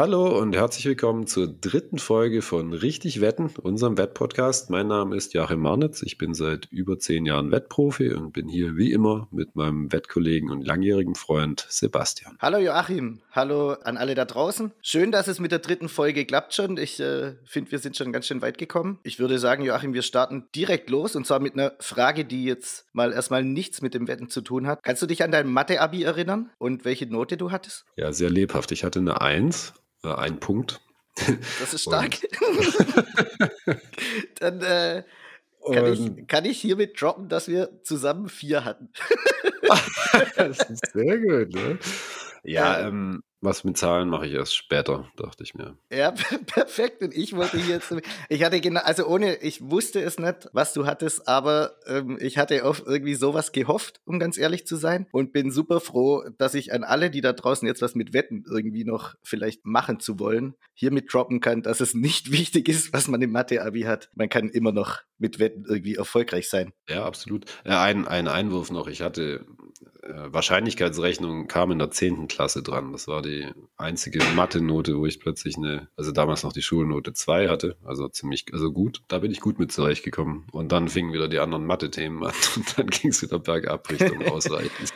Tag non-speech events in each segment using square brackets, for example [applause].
Hallo und herzlich willkommen zur dritten Folge von Richtig Wetten, unserem Wettpodcast. Mein Name ist Joachim Marnitz. Ich bin seit über zehn Jahren Wettprofi und bin hier wie immer mit meinem Wettkollegen und langjährigen Freund Sebastian. Hallo Joachim, hallo an alle da draußen. Schön, dass es mit der dritten Folge klappt schon. Ich äh, finde, wir sind schon ganz schön weit gekommen. Ich würde sagen, Joachim, wir starten direkt los und zwar mit einer Frage, die jetzt mal erstmal nichts mit dem Wetten zu tun hat. Kannst du dich an dein Mathe-Abi erinnern und welche Note du hattest? Ja, sehr lebhaft. Ich hatte eine Eins äh, ein Punkt. Das ist [laughs] stark. [laughs] Dann äh, kann, ich, kann ich hiermit droppen, dass wir zusammen vier hatten. [laughs] das ist sehr gut, ne? Ja, ähm, was mit Zahlen mache ich erst später, dachte ich mir. Ja, [laughs] perfekt. Und ich wollte hier jetzt, ich hatte genau, also ohne, ich wusste es nicht, was du hattest, aber ähm, ich hatte auf irgendwie sowas gehofft, um ganz ehrlich zu sein. Und bin super froh, dass ich an alle, die da draußen jetzt was mit Wetten irgendwie noch vielleicht machen zu wollen, hiermit droppen kann, dass es nicht [laughs] wichtig ist, was man im Mathe-Abi hat. Man kann immer noch mit Wetten irgendwie erfolgreich sein. Ja, absolut. Äh, ein, ein Einwurf noch. Ich hatte äh, Wahrscheinlichkeitsrechnung kam in der 10. Klasse dran. Das war die einzige Mathe-Note, wo ich plötzlich eine, also damals noch die Schulnote 2 hatte, also ziemlich, also gut. Da bin ich gut mit zurechtgekommen. Und dann fingen wieder die anderen Mathe-Themen an [laughs] und dann ging es wieder bergab Richtung [laughs] ausreichend.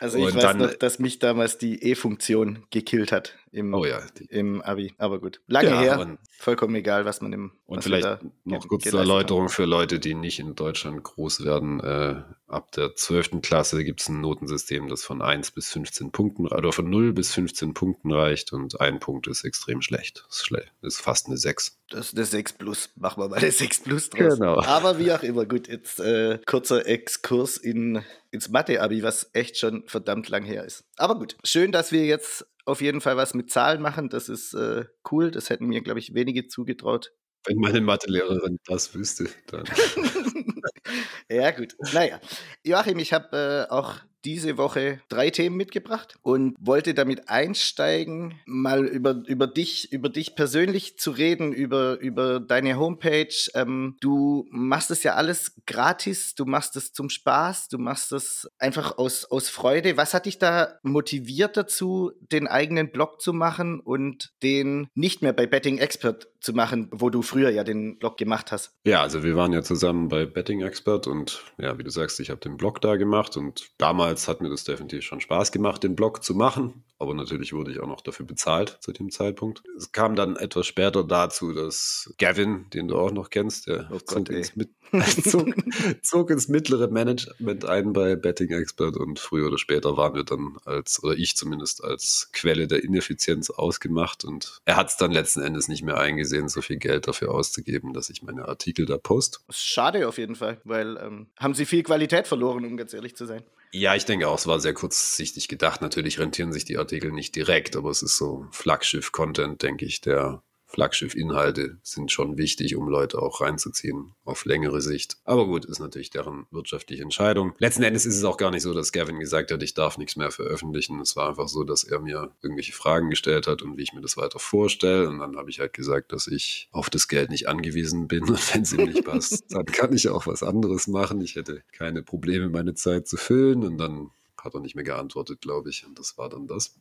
Also ich und weiß dann, noch, dass mich damals die E-Funktion gekillt hat im, oh ja, im Abi. Aber gut, lange ja, her, vollkommen egal, was man im Und vielleicht noch kurz zur Erläuterung haben. für Leute, die nicht in Deutschland groß werden. Äh, ab der 12. Klasse gibt es ein Notensystem, das von 1 bis 15 Punkten oder von 0 bis 15 Punkten reicht und ein Punkt ist extrem schlecht. Das ist, schlecht. Das ist fast eine 6. Das ist eine 6 plus. Machen wir mal eine 6 plus draus. Genau. Aber wie auch immer, gut, jetzt äh, kurzer Exkurs in, ins Mathe-Abi, was echt schon verdammt lang her ist. Aber gut, schön, dass wir jetzt auf jeden Fall was mit Zahlen machen. Das ist äh, cool. Das hätten mir, glaube ich, wenige zugetraut. Wenn meine Mathelehrerin das wüsste, dann. [laughs] ja, gut. Naja. Joachim, ich habe äh, auch diese Woche drei Themen mitgebracht und wollte damit einsteigen, mal über, über dich, über dich persönlich zu reden, über, über deine Homepage. Ähm, du machst es ja alles gratis, du machst es zum Spaß, du machst es einfach aus, aus Freude. Was hat dich da motiviert dazu, den eigenen Blog zu machen und den nicht mehr bei Betting Expert zu machen, wo du früher ja den Blog gemacht hast? Ja, also wir waren ja zusammen bei Betting Expert und ja, wie du sagst, ich habe den Blog da gemacht und damals hat mir das definitiv schon Spaß gemacht, den Blog zu machen. Aber natürlich wurde ich auch noch dafür bezahlt zu dem Zeitpunkt. Es kam dann etwas später dazu, dass Gavin, den du auch noch kennst, der oh zog, ins mit, [laughs] zog, [laughs] zog, ins mittlere Management ein bei Betting Expert und früher oder später waren wir dann als, oder ich zumindest als Quelle der Ineffizienz ausgemacht und er hat es dann letzten Endes nicht mehr eingesehen, so viel Geld dafür auszugeben, dass ich meine Artikel da post. Schade auf jeden Fall, weil ähm, haben sie viel Qualität verloren, um ganz ehrlich zu sein. Ja, ich denke auch, es war sehr kurzsichtig gedacht. Natürlich rentieren sich die Artikel nicht direkt, aber es ist so Flaggschiff-Content, denke ich, der Flaggschiff-Inhalte sind schon wichtig, um Leute auch reinzuziehen auf längere Sicht. Aber gut, ist natürlich deren wirtschaftliche Entscheidung. Letzten Endes ist es auch gar nicht so, dass Gavin gesagt hat, ich darf nichts mehr veröffentlichen. Es war einfach so, dass er mir irgendwelche Fragen gestellt hat und wie ich mir das weiter vorstelle. Und dann habe ich halt gesagt, dass ich auf das Geld nicht angewiesen bin. Und wenn es ihm nicht passt, [laughs] dann kann ich auch was anderes machen. Ich hätte keine Probleme, meine Zeit zu füllen. Und dann hat er nicht mehr geantwortet, glaube ich. Und das war dann das.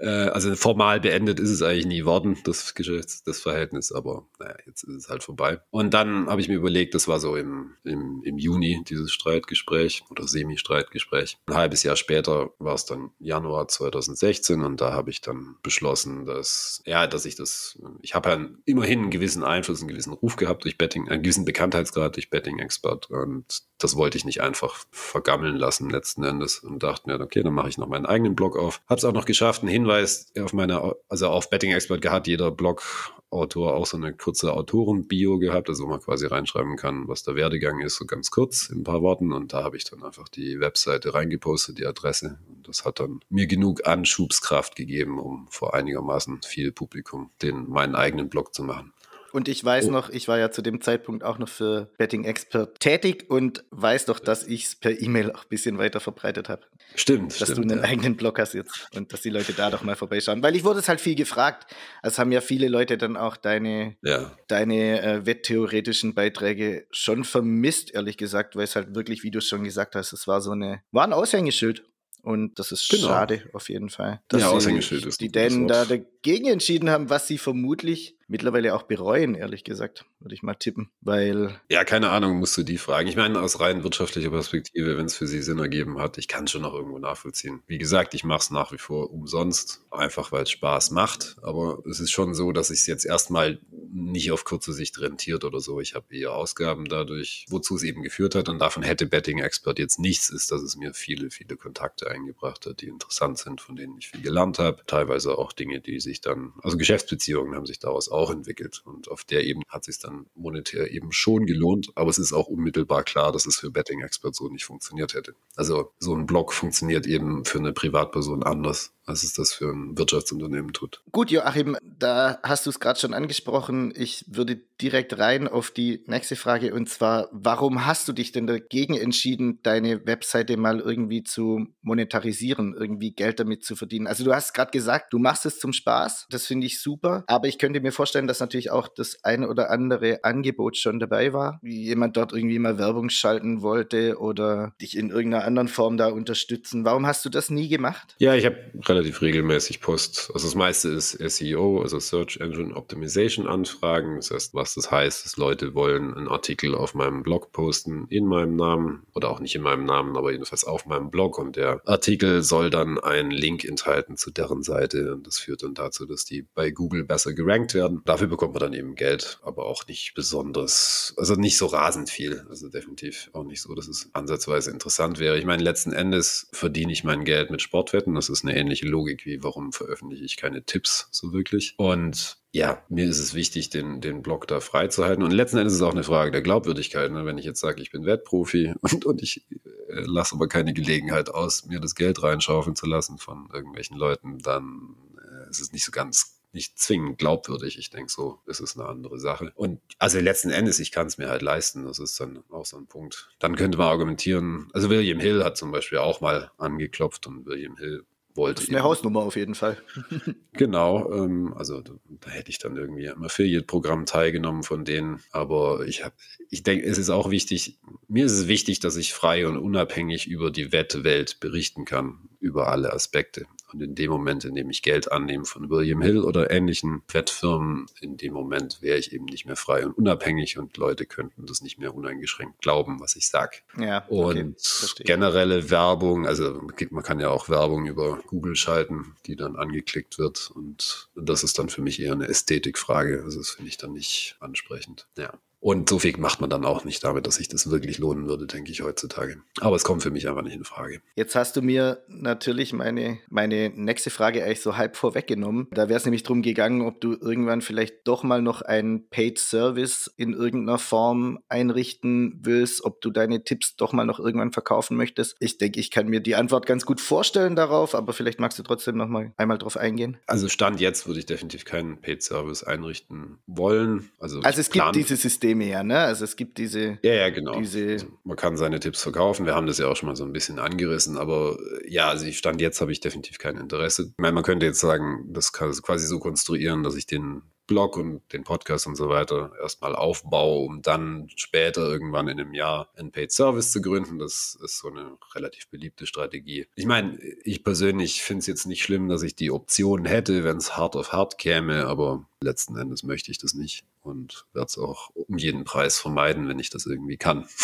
Äh, also formal beendet ist es eigentlich nie worden, das Geschäfts-, das Verhältnis, aber naja, jetzt ist es halt vorbei. Und dann habe ich mir überlegt, das war so im, im, im Juni, dieses Streitgespräch oder Semi-Streitgespräch. Ein halbes Jahr später war es dann Januar 2016 und da habe ich dann beschlossen, dass, ja, dass ich das, ich habe ja immerhin einen gewissen Einfluss, einen gewissen Ruf gehabt durch Betting, einen gewissen Bekanntheitsgrad durch Betting Expert und das wollte ich nicht einfach vergammeln lassen letzten Endes und dachte mir, okay, dann mache ich noch meinen eigenen Blog auf. Habe es auch noch geschafft, einen Hinweis auf meine, also auf Betting Expert hat jeder Blogautor auch so eine kurze Autorenbio gehabt, also wo man quasi reinschreiben kann, was der Werdegang ist, so ganz kurz in ein paar Worten. Und da habe ich dann einfach die Webseite reingepostet, die Adresse. Und das hat dann mir genug Anschubskraft gegeben, um vor einigermaßen viel Publikum den meinen eigenen Blog zu machen. Und ich weiß oh. noch, ich war ja zu dem Zeitpunkt auch noch für Betting Expert tätig und weiß doch, dass ich es per E-Mail auch ein bisschen weiter verbreitet habe. Stimmt. Dass stimmt, du einen ja. eigenen Blog hast jetzt und dass die Leute da doch mal vorbeischauen. Weil ich wurde es halt viel gefragt. Es haben ja viele Leute dann auch deine, ja. deine äh, wetttheoretischen Beiträge schon vermisst, ehrlich gesagt, weil es halt wirklich, wie du schon gesagt hast, es war so eine, war ein Aushängeschild Und das ist genau. schade auf jeden Fall. Dass ja, Aushängeschild ist. Die Dänen da dagegen entschieden haben, was sie vermutlich mittlerweile auch bereuen, ehrlich gesagt, würde ich mal tippen, weil... Ja, keine Ahnung, musst du die fragen. Ich meine, aus rein wirtschaftlicher Perspektive, wenn es für sie Sinn ergeben hat, ich kann es schon noch irgendwo nachvollziehen. Wie gesagt, ich mache es nach wie vor umsonst, einfach weil es Spaß macht, aber es ist schon so, dass ich es jetzt erstmal nicht auf kurze Sicht rentiert oder so. Ich habe eher Ausgaben dadurch, wozu es eben geführt hat und davon hätte Betting Expert jetzt nichts, ist, dass es mir viele, viele Kontakte eingebracht hat, die interessant sind, von denen ich viel gelernt habe. Teilweise auch Dinge, die sich dann, also Geschäftsbeziehungen haben sich daraus auch entwickelt. Und auf der Ebene hat sich dann monetär eben schon gelohnt. Aber es ist auch unmittelbar klar, dass es für Betting Expert so nicht funktioniert hätte. Also so ein Blog funktioniert eben für eine Privatperson anders als es das für ein Wirtschaftsunternehmen tut. Gut, Joachim, da hast du es gerade schon angesprochen. Ich würde direkt rein auf die nächste Frage und zwar, warum hast du dich denn dagegen entschieden, deine Webseite mal irgendwie zu monetarisieren, irgendwie Geld damit zu verdienen? Also du hast gerade gesagt, du machst es zum Spaß, das finde ich super, aber ich könnte mir vorstellen, dass natürlich auch das eine oder andere Angebot schon dabei war, wie jemand dort irgendwie mal Werbung schalten wollte oder dich in irgendeiner anderen Form da unterstützen. Warum hast du das nie gemacht? Ja, ich habe relativ regelmäßig Post. Also das meiste ist SEO, also Search Engine Optimization Anfragen. Das heißt, was das heißt, dass Leute wollen einen Artikel auf meinem Blog posten in meinem Namen oder auch nicht in meinem Namen, aber jedenfalls auf meinem Blog und der Artikel soll dann einen Link enthalten zu deren Seite und das führt dann dazu, dass die bei Google besser gerankt werden. Dafür bekommt man dann eben Geld, aber auch nicht besonders, also nicht so rasend viel. Also definitiv auch nicht so, dass es ansatzweise interessant wäre. Ich meine, letzten Endes verdiene ich mein Geld mit Sportwetten. Das ist eine ähnliche Logik wie, warum veröffentliche ich keine Tipps so wirklich. Und ja, mir ist es wichtig, den, den Blog da freizuhalten. Und letzten Endes ist es auch eine Frage der Glaubwürdigkeit. Ne? Wenn ich jetzt sage, ich bin Wettprofi [laughs] und, und ich äh, lasse aber keine Gelegenheit aus, mir das Geld reinschaufeln zu lassen von irgendwelchen Leuten, dann äh, ist es nicht so ganz nicht zwingend glaubwürdig. Ich denke, so ist es eine andere Sache. Und also letzten Endes, ich kann es mir halt leisten. Das ist dann auch so ein Punkt. Dann könnte man argumentieren, also William Hill hat zum Beispiel auch mal angeklopft und William Hill wollte. Das ist eine Hausnummer auf jeden Fall. [laughs] genau, ähm, also da, da, hätte ich dann irgendwie am Affiliate-Programm teilgenommen von denen. Aber ich habe, ich denke, es ist auch wichtig, mir ist es wichtig, dass ich frei und unabhängig über die Wettwelt berichten kann, über alle Aspekte. Und in dem Moment, in dem ich Geld annehme von William Hill oder ähnlichen Wettfirmen, in dem Moment wäre ich eben nicht mehr frei und unabhängig und Leute könnten das nicht mehr uneingeschränkt glauben, was ich sage. Ja, okay, und generelle Werbung, also man kann ja auch Werbung über Google schalten, die dann angeklickt wird. Und das ist dann für mich eher eine Ästhetikfrage. Also das finde ich dann nicht ansprechend. Ja. Und so viel macht man dann auch nicht damit, dass sich das wirklich lohnen würde, denke ich heutzutage. Aber es kommt für mich einfach nicht in Frage. Jetzt hast du mir natürlich meine, meine nächste Frage eigentlich so halb vorweggenommen. Da wäre es nämlich darum gegangen, ob du irgendwann vielleicht doch mal noch einen Paid Service in irgendeiner Form einrichten willst, ob du deine Tipps doch mal noch irgendwann verkaufen möchtest. Ich denke, ich kann mir die Antwort ganz gut vorstellen darauf, aber vielleicht magst du trotzdem noch mal einmal drauf eingehen. Also Stand jetzt würde ich definitiv keinen Paid Service einrichten wollen. Also, also es gibt dieses System Systeme ja, ne? Also es gibt diese. Ja, ja, genau. Diese also man kann seine Tipps verkaufen. Wir haben das ja auch schon mal so ein bisschen angerissen, aber äh, ja, also ich stand jetzt habe ich definitiv kein Interesse. Ich meine, man könnte jetzt sagen, das kann quasi so konstruieren, dass ich den Blog und den Podcast und so weiter erstmal aufbaue, um dann später irgendwann in einem Jahr einen Paid Service zu gründen. Das ist so eine relativ beliebte Strategie. Ich meine, ich persönlich finde es jetzt nicht schlimm, dass ich die Option hätte, wenn es hart auf hart käme, aber letzten Endes möchte ich das nicht und werde es auch um jeden Preis vermeiden, wenn ich das irgendwie kann. [laughs]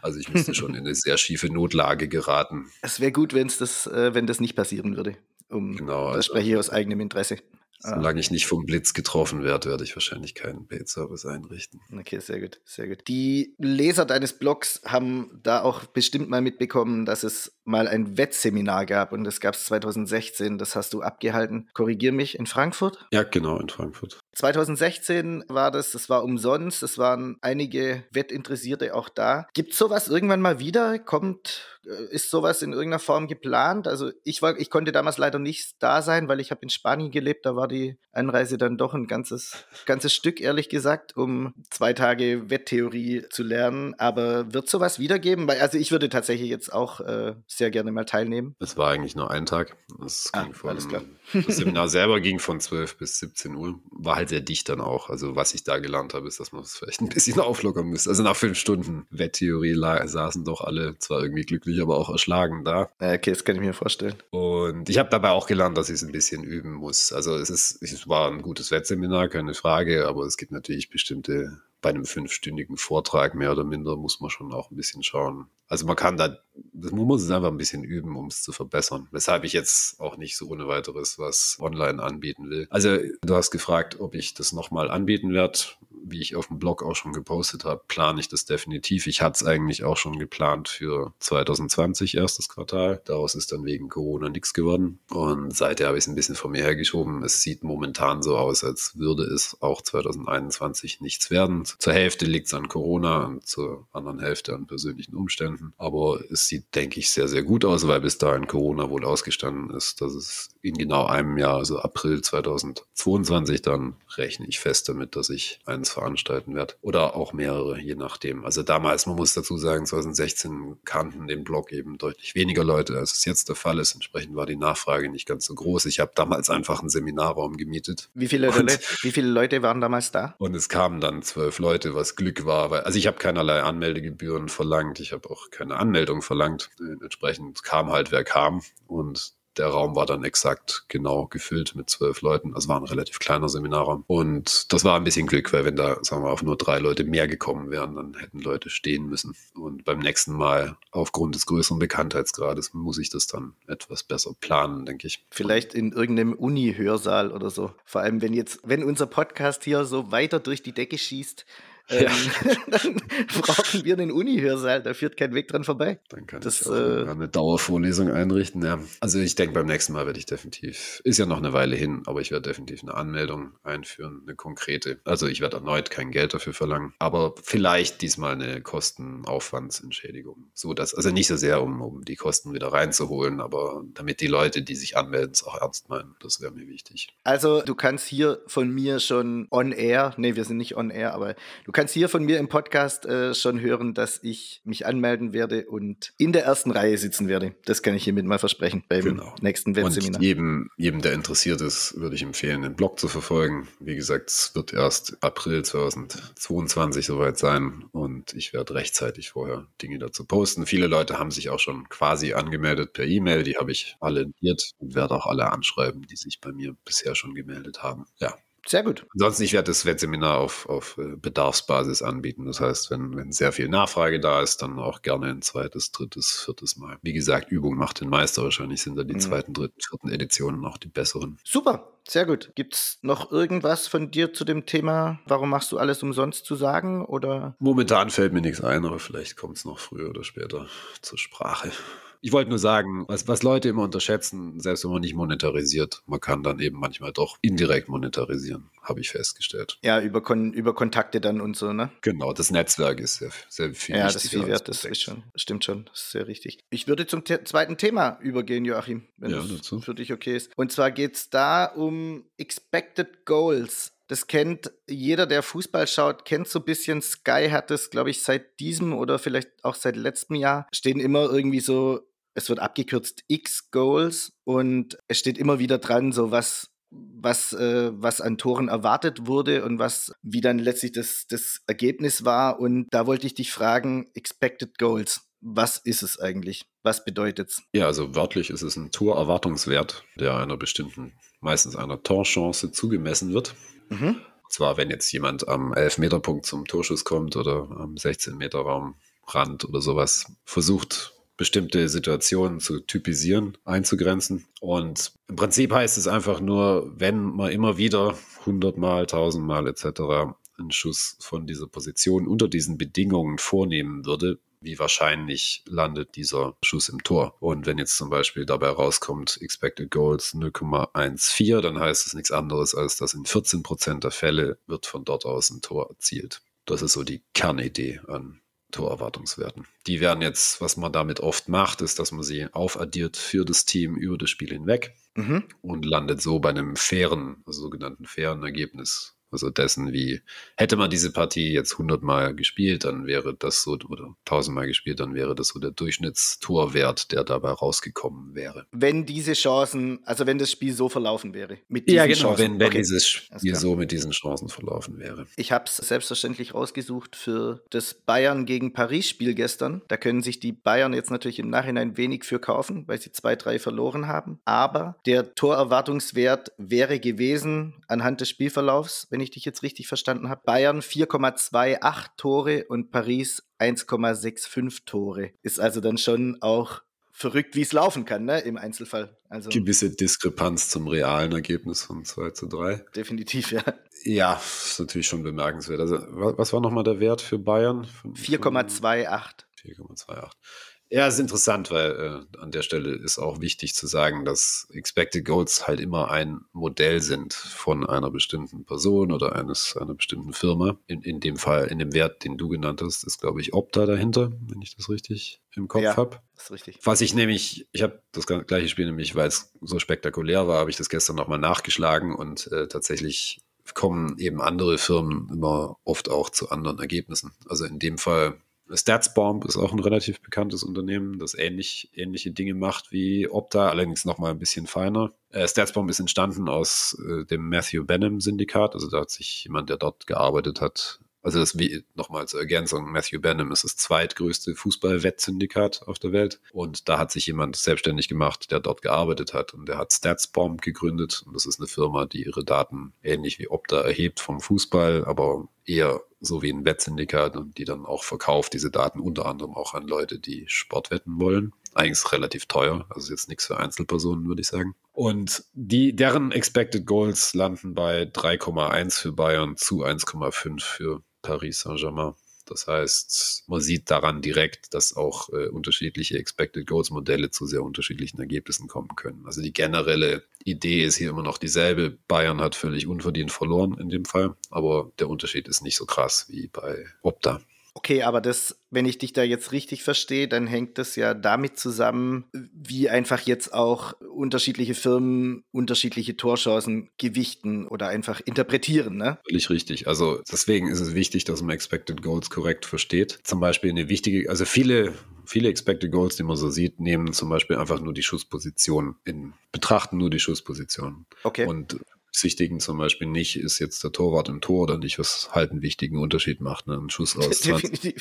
Also ich müsste schon in eine sehr schiefe Notlage geraten. Es wäre gut, wenn's das, äh, wenn das nicht passieren würde. Um, genau. Das also, spreche ich aus eigenem Interesse. Solange ich nicht vom Blitz getroffen werde, werde ich wahrscheinlich keinen Paid-Service einrichten. Okay, sehr gut, sehr gut. Die Leser deines Blogs haben da auch bestimmt mal mitbekommen, dass es mal ein Wettseminar gab und das gab es 2016. Das hast du abgehalten. Korrigier mich, in Frankfurt? Ja, genau, in Frankfurt. 2016 war das, das war umsonst, es waren einige Wettinteressierte auch da. Gibt sowas irgendwann mal wieder? Kommt, äh, ist sowas in irgendeiner Form geplant? Also ich war, ich konnte damals leider nicht da sein, weil ich habe in Spanien gelebt, da war die Einreise dann doch ein ganzes, ganzes Stück, ehrlich gesagt, um zwei Tage Wetttheorie zu lernen. Aber wird sowas wiedergeben? Also ich würde tatsächlich jetzt auch äh, sehr gerne mal teilnehmen. Es war eigentlich nur ein Tag. Das ah, von, alles klar. das Seminar selber ging von 12 bis 17 Uhr. War halt halt sehr dicht dann auch. Also was ich da gelernt habe, ist, dass man es vielleicht ein bisschen auflockern müsste. Also nach fünf Stunden Wetttheorie saßen doch alle zwar irgendwie glücklich, aber auch erschlagen da. Okay, das kann ich mir vorstellen. Und ich habe dabei auch gelernt, dass ich es ein bisschen üben muss. Also es ist, es war ein gutes Wettseminar, keine Frage, aber es gibt natürlich bestimmte bei einem fünfstündigen Vortrag mehr oder minder muss man schon auch ein bisschen schauen. Also man kann da, man muss es einfach ein bisschen üben, um es zu verbessern. Weshalb ich jetzt auch nicht so ohne weiteres was online anbieten will. Also du hast gefragt, ob ich das nochmal anbieten werde wie ich auf dem Blog auch schon gepostet habe, plane ich das definitiv. Ich hatte es eigentlich auch schon geplant für 2020, erstes Quartal. Daraus ist dann wegen Corona nichts geworden. Und seither habe ich es ein bisschen von mir hergeschoben. Es sieht momentan so aus, als würde es auch 2021 nichts werden. Zur Hälfte liegt es an Corona und zur anderen Hälfte an persönlichen Umständen. Aber es sieht, denke ich, sehr, sehr gut aus, weil bis dahin Corona wohl ausgestanden ist, dass es in genau einem Jahr, also April 2022, dann rechne ich fest damit, dass ich eins veranstalten werde. Oder auch mehrere, je nachdem. Also damals, man muss dazu sagen, 2016 kannten den Blog eben deutlich weniger Leute, als es jetzt der Fall ist. Entsprechend war die Nachfrage nicht ganz so groß. Ich habe damals einfach einen Seminarraum gemietet. Wie viele, Leute, wie viele Leute waren damals da? Und es kamen dann zwölf Leute, was Glück war. Weil, also ich habe keinerlei Anmeldegebühren verlangt. Ich habe auch keine Anmeldung verlangt. Entsprechend kam halt, wer kam. Und der Raum war dann exakt genau gefüllt mit zwölf Leuten. Also war ein relativ kleiner Seminarraum. Und das war ein bisschen Glück, weil wenn da, sagen wir, auf nur drei Leute mehr gekommen wären, dann hätten Leute stehen müssen. Und beim nächsten Mal, aufgrund des größeren Bekanntheitsgrades, muss ich das dann etwas besser planen, denke ich. Vielleicht in irgendeinem Uni-Hörsaal oder so. Vor allem, wenn jetzt, wenn unser Podcast hier so weiter durch die Decke schießt, ja. Ähm, [laughs] dann brauchen wir einen Uni-Hörsaal, da führt kein Weg dran vorbei. Dann kann das, ich äh, eine Dauervorlesung einrichten. Ja. Also ich denke, beim nächsten Mal werde ich definitiv, ist ja noch eine Weile hin, aber ich werde definitiv eine Anmeldung einführen, eine konkrete. Also ich werde erneut kein Geld dafür verlangen, aber vielleicht diesmal eine Kostenaufwandsentschädigung. So dass, also nicht so sehr, um, um die Kosten wieder reinzuholen, aber damit die Leute, die sich anmelden, es auch ernst meinen. Das wäre mir wichtig. Also du kannst hier von mir schon on air, nee, wir sind nicht on air, aber du kannst kannst hier von mir im Podcast äh, schon hören, dass ich mich anmelden werde und in der ersten Reihe sitzen werde. Das kann ich hiermit mal versprechen beim genau. nächsten Wettseminar. Und jedem, jedem, der interessiert ist, würde ich empfehlen, den Blog zu verfolgen. Wie gesagt, es wird erst April 2022 soweit sein und ich werde rechtzeitig vorher Dinge dazu posten. Viele Leute haben sich auch schon quasi angemeldet per E-Mail. Die habe ich alle und werde auch alle anschreiben, die sich bei mir bisher schon gemeldet haben. Ja, sehr gut. Ansonsten, ich werde das Wettseminar auf, auf äh, Bedarfsbasis anbieten. Das heißt, wenn, wenn sehr viel Nachfrage da ist, dann auch gerne ein zweites, drittes, viertes Mal. Wie gesagt, Übung macht den Meister. Wahrscheinlich sind da die mhm. zweiten, dritten, vierten Editionen auch die besseren. Super, sehr gut. Gibt es noch irgendwas von dir zu dem Thema? Warum machst du alles umsonst zu sagen? Oder? Momentan fällt mir nichts ein, aber vielleicht kommt es noch früher oder später zur Sprache. Ich wollte nur sagen, was, was Leute immer unterschätzen, selbst wenn man nicht monetarisiert, man kann dann eben manchmal doch indirekt monetarisieren, habe ich festgestellt. Ja, über, Kon über Kontakte dann und so, ne? Genau, das Netzwerk ist sehr, sehr viel Ja, das ist viel wert, das ist schon, stimmt schon, das ist sehr richtig. Ich würde zum zweiten Thema übergehen, Joachim, wenn ja, das für dich okay ist. Und zwar geht es da um Expected Goals. Das kennt jeder, der Fußball schaut, kennt so ein bisschen. Sky hat das, glaube ich, seit diesem oder vielleicht auch seit letztem Jahr. Stehen immer irgendwie so es wird abgekürzt X-Goals und es steht immer wieder dran, so was was, äh, was an Toren erwartet wurde und was, wie dann letztlich das, das Ergebnis war. Und da wollte ich dich fragen, Expected Goals, was ist es eigentlich? Was bedeutet es? Ja, also wörtlich ist es ein Torerwartungswert, der einer bestimmten, meistens einer Torchance zugemessen wird. Mhm. zwar, wenn jetzt jemand am 11-Meter-Punkt zum Torschuss kommt oder am 16-Meter-Raum Rand oder sowas versucht, bestimmte Situationen zu typisieren, einzugrenzen. Und im Prinzip heißt es einfach nur, wenn man immer wieder 100 Mal, 1000 Mal etc. einen Schuss von dieser Position unter diesen Bedingungen vornehmen würde, wie wahrscheinlich landet dieser Schuss im Tor. Und wenn jetzt zum Beispiel dabei rauskommt, Expected Goals 0,14, dann heißt es nichts anderes, als dass in 14 Prozent der Fälle wird von dort aus ein Tor erzielt. Das ist so die Kernidee an Torerwartungswerten. Die werden jetzt, was man damit oft macht, ist, dass man sie aufaddiert für das Team über das Spiel hinweg mhm. und landet so bei einem fairen, also sogenannten fairen Ergebnis Also dessen, wie hätte man diese Partie jetzt 100 Mal gespielt, dann wäre das so, oder 1000 Mal gespielt, dann wäre das so der Durchschnittstorwert, der dabei rausgekommen wäre. Wenn diese Chancen, also wenn das Spiel so verlaufen wäre. Mit diesen ja, genau, Chancen. wenn, wenn okay. dieses Spiel so mit diesen Chancen verlaufen wäre. Ich habe es selbstverständlich rausgesucht für das Bayern gegen Paris-Spiel gestern. Da können sich die Bayern jetzt natürlich im Nachhinein wenig für kaufen, weil sie 2-3 verloren haben. Aber der Torerwartungswert wäre gewesen anhand des Spielverlaufs, wenn ich dich jetzt richtig verstanden habe, Bayern 4,28 Tore und Paris 1,65 Tore. Ist also dann schon auch verrückt, wie es laufen kann, ne, im Einzelfall. Also gewisse Diskrepanz zum realen Ergebnis von 2 zu 3. Definitiv, ja. Ja, ist natürlich schon bemerkenswert. Also, was war nochmal der Wert für Bayern? 4,28. 4,28. Ja, ist interessant, weil äh, an der Stelle ist auch wichtig zu sagen, dass Expected Goals halt immer ein Modell sind von einer bestimmten Person oder eines einer bestimmten Firma. In, in dem Fall, in dem Wert, den du genannt hast, ist, glaube ich, Opta dahinter, wenn ich das richtig im Kopf ja, habe. ist richtig. Was ich nämlich, ich habe das gleiche Spiel nämlich, weil es so spektakulär war, habe ich das gestern nochmal nachgeschlagen und äh, tatsächlich kommen eben andere Firmen immer oft auch zu anderen Ergebnissen. Also in dem Fall StatsBomb ist auch ein relativ bekanntes Unternehmen, das ähnlich, ähnliche Dinge macht wie Opta, allerdings noch mal ein bisschen feiner. Äh, StatsBomb ist entstanden aus äh, dem Matthew Benham Syndikat, also da hat sich jemand, der dort gearbeitet hat, also das wie nochmal zur Ergänzung, Matthew Benham ist das zweitgrößte Fußball-Wettsyndikat auf der Welt und da hat sich jemand selbstständig gemacht, der dort gearbeitet hat und der hat StatsBomb gegründet und das ist eine Firma, die ihre Daten ähnlich wie Opta erhebt vom Fußball, aber eher so wie ein Wettsyndikat und die dann auch verkauft diese Daten unter anderem auch an Leute, die Sport wetten wollen. Eigentlich relativ teuer, also jetzt nichts für Einzelpersonen, würde ich sagen. Und die, deren Expected Goals landen bei 3,1 für Bayern zu 1,5 für Paris Saint-Germain. Das heißt, man sieht daran direkt, dass auch äh, unterschiedliche Expected Goals Modelle zu sehr unterschiedlichen Ergebnissen kommen können. Also die generelle Idee ist hier immer noch dieselbe. Bayern hat völlig unverdient verloren in dem Fall, aber der Unterschied ist nicht so krass wie bei Opta. Okay, aber das, wenn ich dich da jetzt richtig verstehe, dann hängt das ja damit zusammen, wie einfach jetzt auch unterschiedliche Firmen unterschiedliche Torchancen gewichten oder einfach interpretieren, ne? Völlig richtig. Also deswegen ist es wichtig, dass man Expected Goals korrekt versteht. Zum Beispiel eine wichtige, also viele viele Expected Goals, die man so sieht, nehmen zum Beispiel einfach nur die Schussposition in, betrachten nur die Schussposition. Okay. Und berücksichtigen zum Beispiel nicht, ist jetzt der Torwart im Tor oder nicht, was halt einen wichtigen Unterschied macht. Ne? Ein Schuss aus [laughs] 20,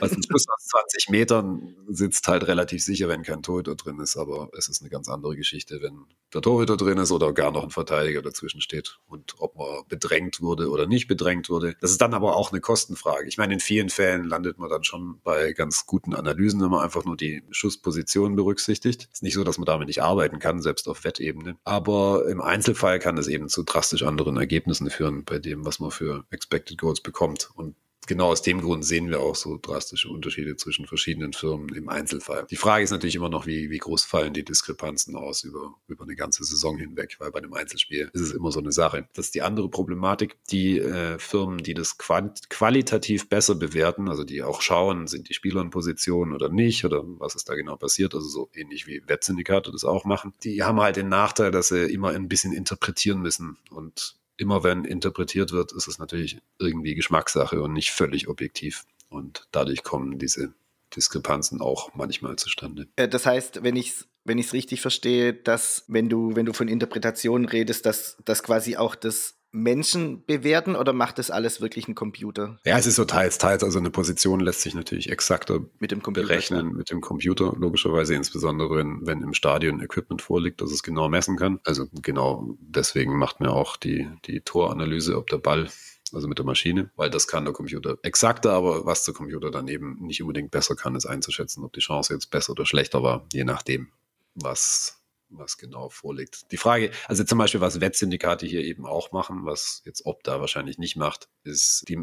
also ein Schuss aus 20 Metern sitzt halt relativ sicher, wenn kein Torhüter drin ist, aber es ist eine ganz andere Geschichte, wenn der Torhüter drin ist oder gar noch ein Verteidiger dazwischen steht und ob man bedrängt wurde oder nicht bedrängt wurde. Das ist dann aber auch eine Kostenfrage. Ich meine, in vielen Fällen landet man dann schon bei ganz guten Analysen, wenn man einfach nur die Schussposition berücksichtigt. Ist nicht so, dass man damit nicht arbeiten kann, selbst auf Wettebene. Aber im Einzelfall kann es eben zu drastisch anderen Ergebnissen führen bei dem, was man für Expected Goals bekommt. Und genau aus dem Grund sehen wir auch so drastische Unterschiede zwischen verschiedenen Firmen im Einzelfall. Die Frage ist natürlich immer noch, wie, wie groß fallen die Diskrepanzen aus über, über eine ganze Saison hinweg, weil bei einem Einzelspiel ist es immer so eine Sache. Das ist die andere Problematik. Die äh, Firmen, die das qualitativ besser bewerten, also die auch schauen, sind die Spieler in Position oder nicht oder was ist da genau passiert, also so ähnlich wie Wettsyndikate das auch machen, die haben halt den Nachteil, dass sie immer ein bisschen interpretieren müssen und immer wenn interpretiert wird, ist es natürlich irgendwie Geschmackssache und nicht völlig objektiv. Und dadurch kommen diese Diskrepanzen auch manchmal zustande. Äh, das heißt, wenn ich es wenn ich es richtig verstehe, dass wenn du, wenn du von Interpretationen redest, dass, dass quasi auch das Menschen bewerten oder macht das alles wirklich ein Computer? Ja, es ist so teils, teils. Also eine Position lässt sich natürlich exakter mit dem Computer, berechnen klar. mit dem Computer, logischerweise, insbesondere wenn, wenn im Stadion Equipment vorliegt, dass es genau messen kann. Also genau deswegen macht mir auch die, die Toranalyse, ob der Ball also mit der Maschine, weil das kann der Computer exakter, aber was der Computer dann eben nicht unbedingt besser kann, ist einzuschätzen, ob die Chance jetzt besser oder schlechter war, je nachdem, was was genau vorliegt. Die Frage, also zum Beispiel, was Wettsyndikate hier eben auch machen, was jetzt Opta wahrscheinlich nicht macht, ist die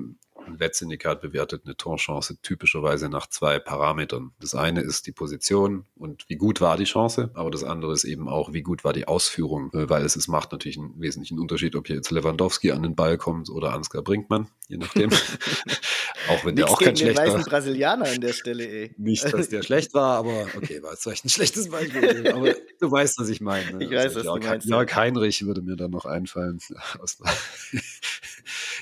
ein Wettsyndikat bewertet eine Torchance typischerweise nach zwei Parametern. Das eine ist die Position und wie gut war die Chance, aber das andere ist eben auch, wie gut war die Ausführung, äh, weil es, es macht natürlich einen wesentlichen Unterschied, ob hier jetzt Lewandowski an den Ball kommt oder Ansgar Brinkmann, je nachdem. [laughs] auch wenn der auch kein schlechter weißen Brasilianer an der Stelle, ey. [laughs] Nicht, dass der schlecht war, aber okay, war jetzt vielleicht ein schlechtes Beispiel. aber du weißt, was ich meine. Ich weiß, also, was Jörg, du meinst. Jörg Heinrich würde mir da noch einfallen. [laughs]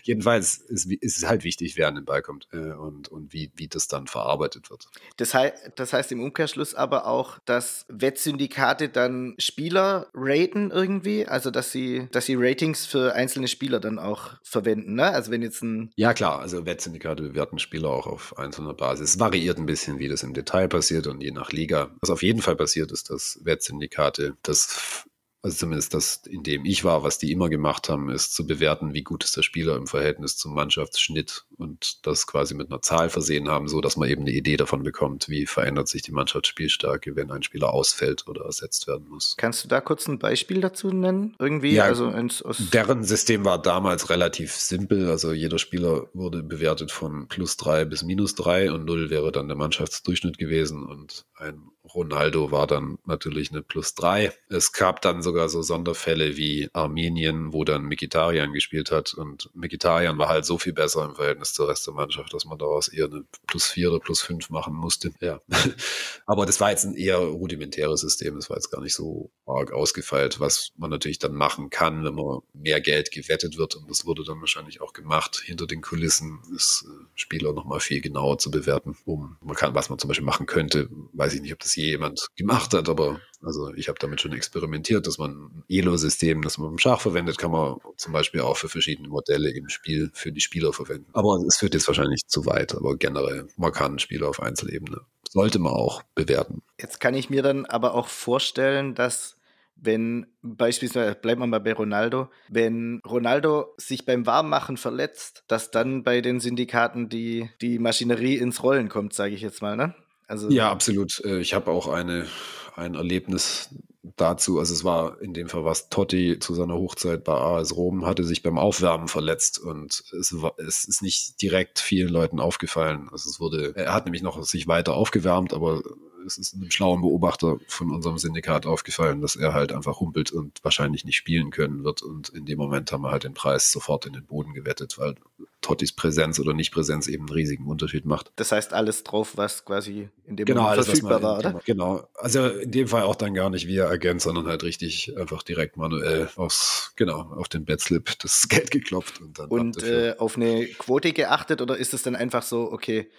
jedenfalls ist, ist es halt wichtig, wer an den Ball kommt äh, und, und wie, wie das dann verarbeitet wird. Das, hei das heißt im Umkehrschluss aber auch, dass Wettsyndikate dann Spieler raten irgendwie, also dass sie, dass sie Ratings für einzelne Spieler dann auch verwenden, ne? Also wenn jetzt ein. Ja, klar, also Wettsyndikate bewerten Spieler auch auf einzelner Basis. Es variiert ein bisschen, wie das im Detail passiert und je nach Liga. Was auf jeden Fall passiert, ist, dass Wettsyndikate das also zumindest das, in dem ich war, was die immer gemacht haben, ist zu bewerten, wie gut ist der Spieler im Verhältnis zum Mannschaftsschnitt und das quasi mit einer Zahl versehen haben, so dass man eben eine Idee davon bekommt, wie verändert sich die Mannschaftsspielstärke, wenn ein Spieler ausfällt oder ersetzt werden muss. Kannst du da kurz ein Beispiel dazu nennen? Irgendwie? Ja, also ins, deren System war damals relativ simpel. Also jeder Spieler wurde bewertet von plus drei bis minus drei und null wäre dann der Mannschaftsdurchschnitt gewesen und ein Ronaldo war dann natürlich eine Plus 3. Es gab dann sogar so Sonderfälle wie Armenien, wo dann Mikitarian gespielt hat. Und Mikitarian war halt so viel besser im Verhältnis zur Rest der Mannschaft, dass man daraus eher eine Plus 4 oder Plus 5 machen musste. Ja. [laughs] Aber das war jetzt ein eher rudimentäres System. Das war jetzt gar nicht so arg ausgefeilt, was man natürlich dann machen kann, wenn man mehr Geld gewettet wird. Und das wurde dann wahrscheinlich auch gemacht. Hinter den Kulissen ist äh, Spieler nochmal viel genauer zu bewerten, um man kann, was man zum Beispiel machen könnte, weiß ich nicht, ob das jemand gemacht hat, aber also ich habe damit schon experimentiert, dass man ein Elo-System, das man im Schach verwendet, kann man zum Beispiel auch für verschiedene Modelle im Spiel für die Spieler verwenden. Aber es führt jetzt wahrscheinlich zu weit, aber generell, man kann Spieler auf Einzelebene. Sollte man auch bewerten. Jetzt kann ich mir dann aber auch vorstellen, dass wenn beispielsweise, bleiben wir mal bei Ronaldo, wenn Ronaldo sich beim Warmmachen verletzt, dass dann bei den Syndikaten die, die Maschinerie ins Rollen kommt, sage ich jetzt mal, ne? Also ja, absolut. Äh, ich habe auch eine, ein Erlebnis dazu. Also es war in dem Fall was Totti zu seiner Hochzeit bei AS Rom, hatte sich beim Aufwärmen verletzt und es, war, es ist nicht direkt vielen Leuten aufgefallen. Also es wurde, er hat nämlich noch sich weiter aufgewärmt, aber es ist einem schlauen Beobachter von unserem Syndikat aufgefallen, dass er halt einfach humpelt und wahrscheinlich nicht spielen können wird. Und in dem Moment haben wir halt den Preis sofort in den Boden gewettet, weil Tottis Präsenz oder Nicht-Präsenz eben einen riesigen Unterschied macht. Das heißt alles drauf, was quasi in dem genau, Moment verfügbar war, oder? Genau. Also in dem Fall auch dann gar nicht via Agent, sondern halt richtig einfach direkt manuell aufs, genau, auf den Betslip das [laughs] Geld geklopft und dann. Und äh, auf eine Quote geachtet oder ist es dann einfach so, okay,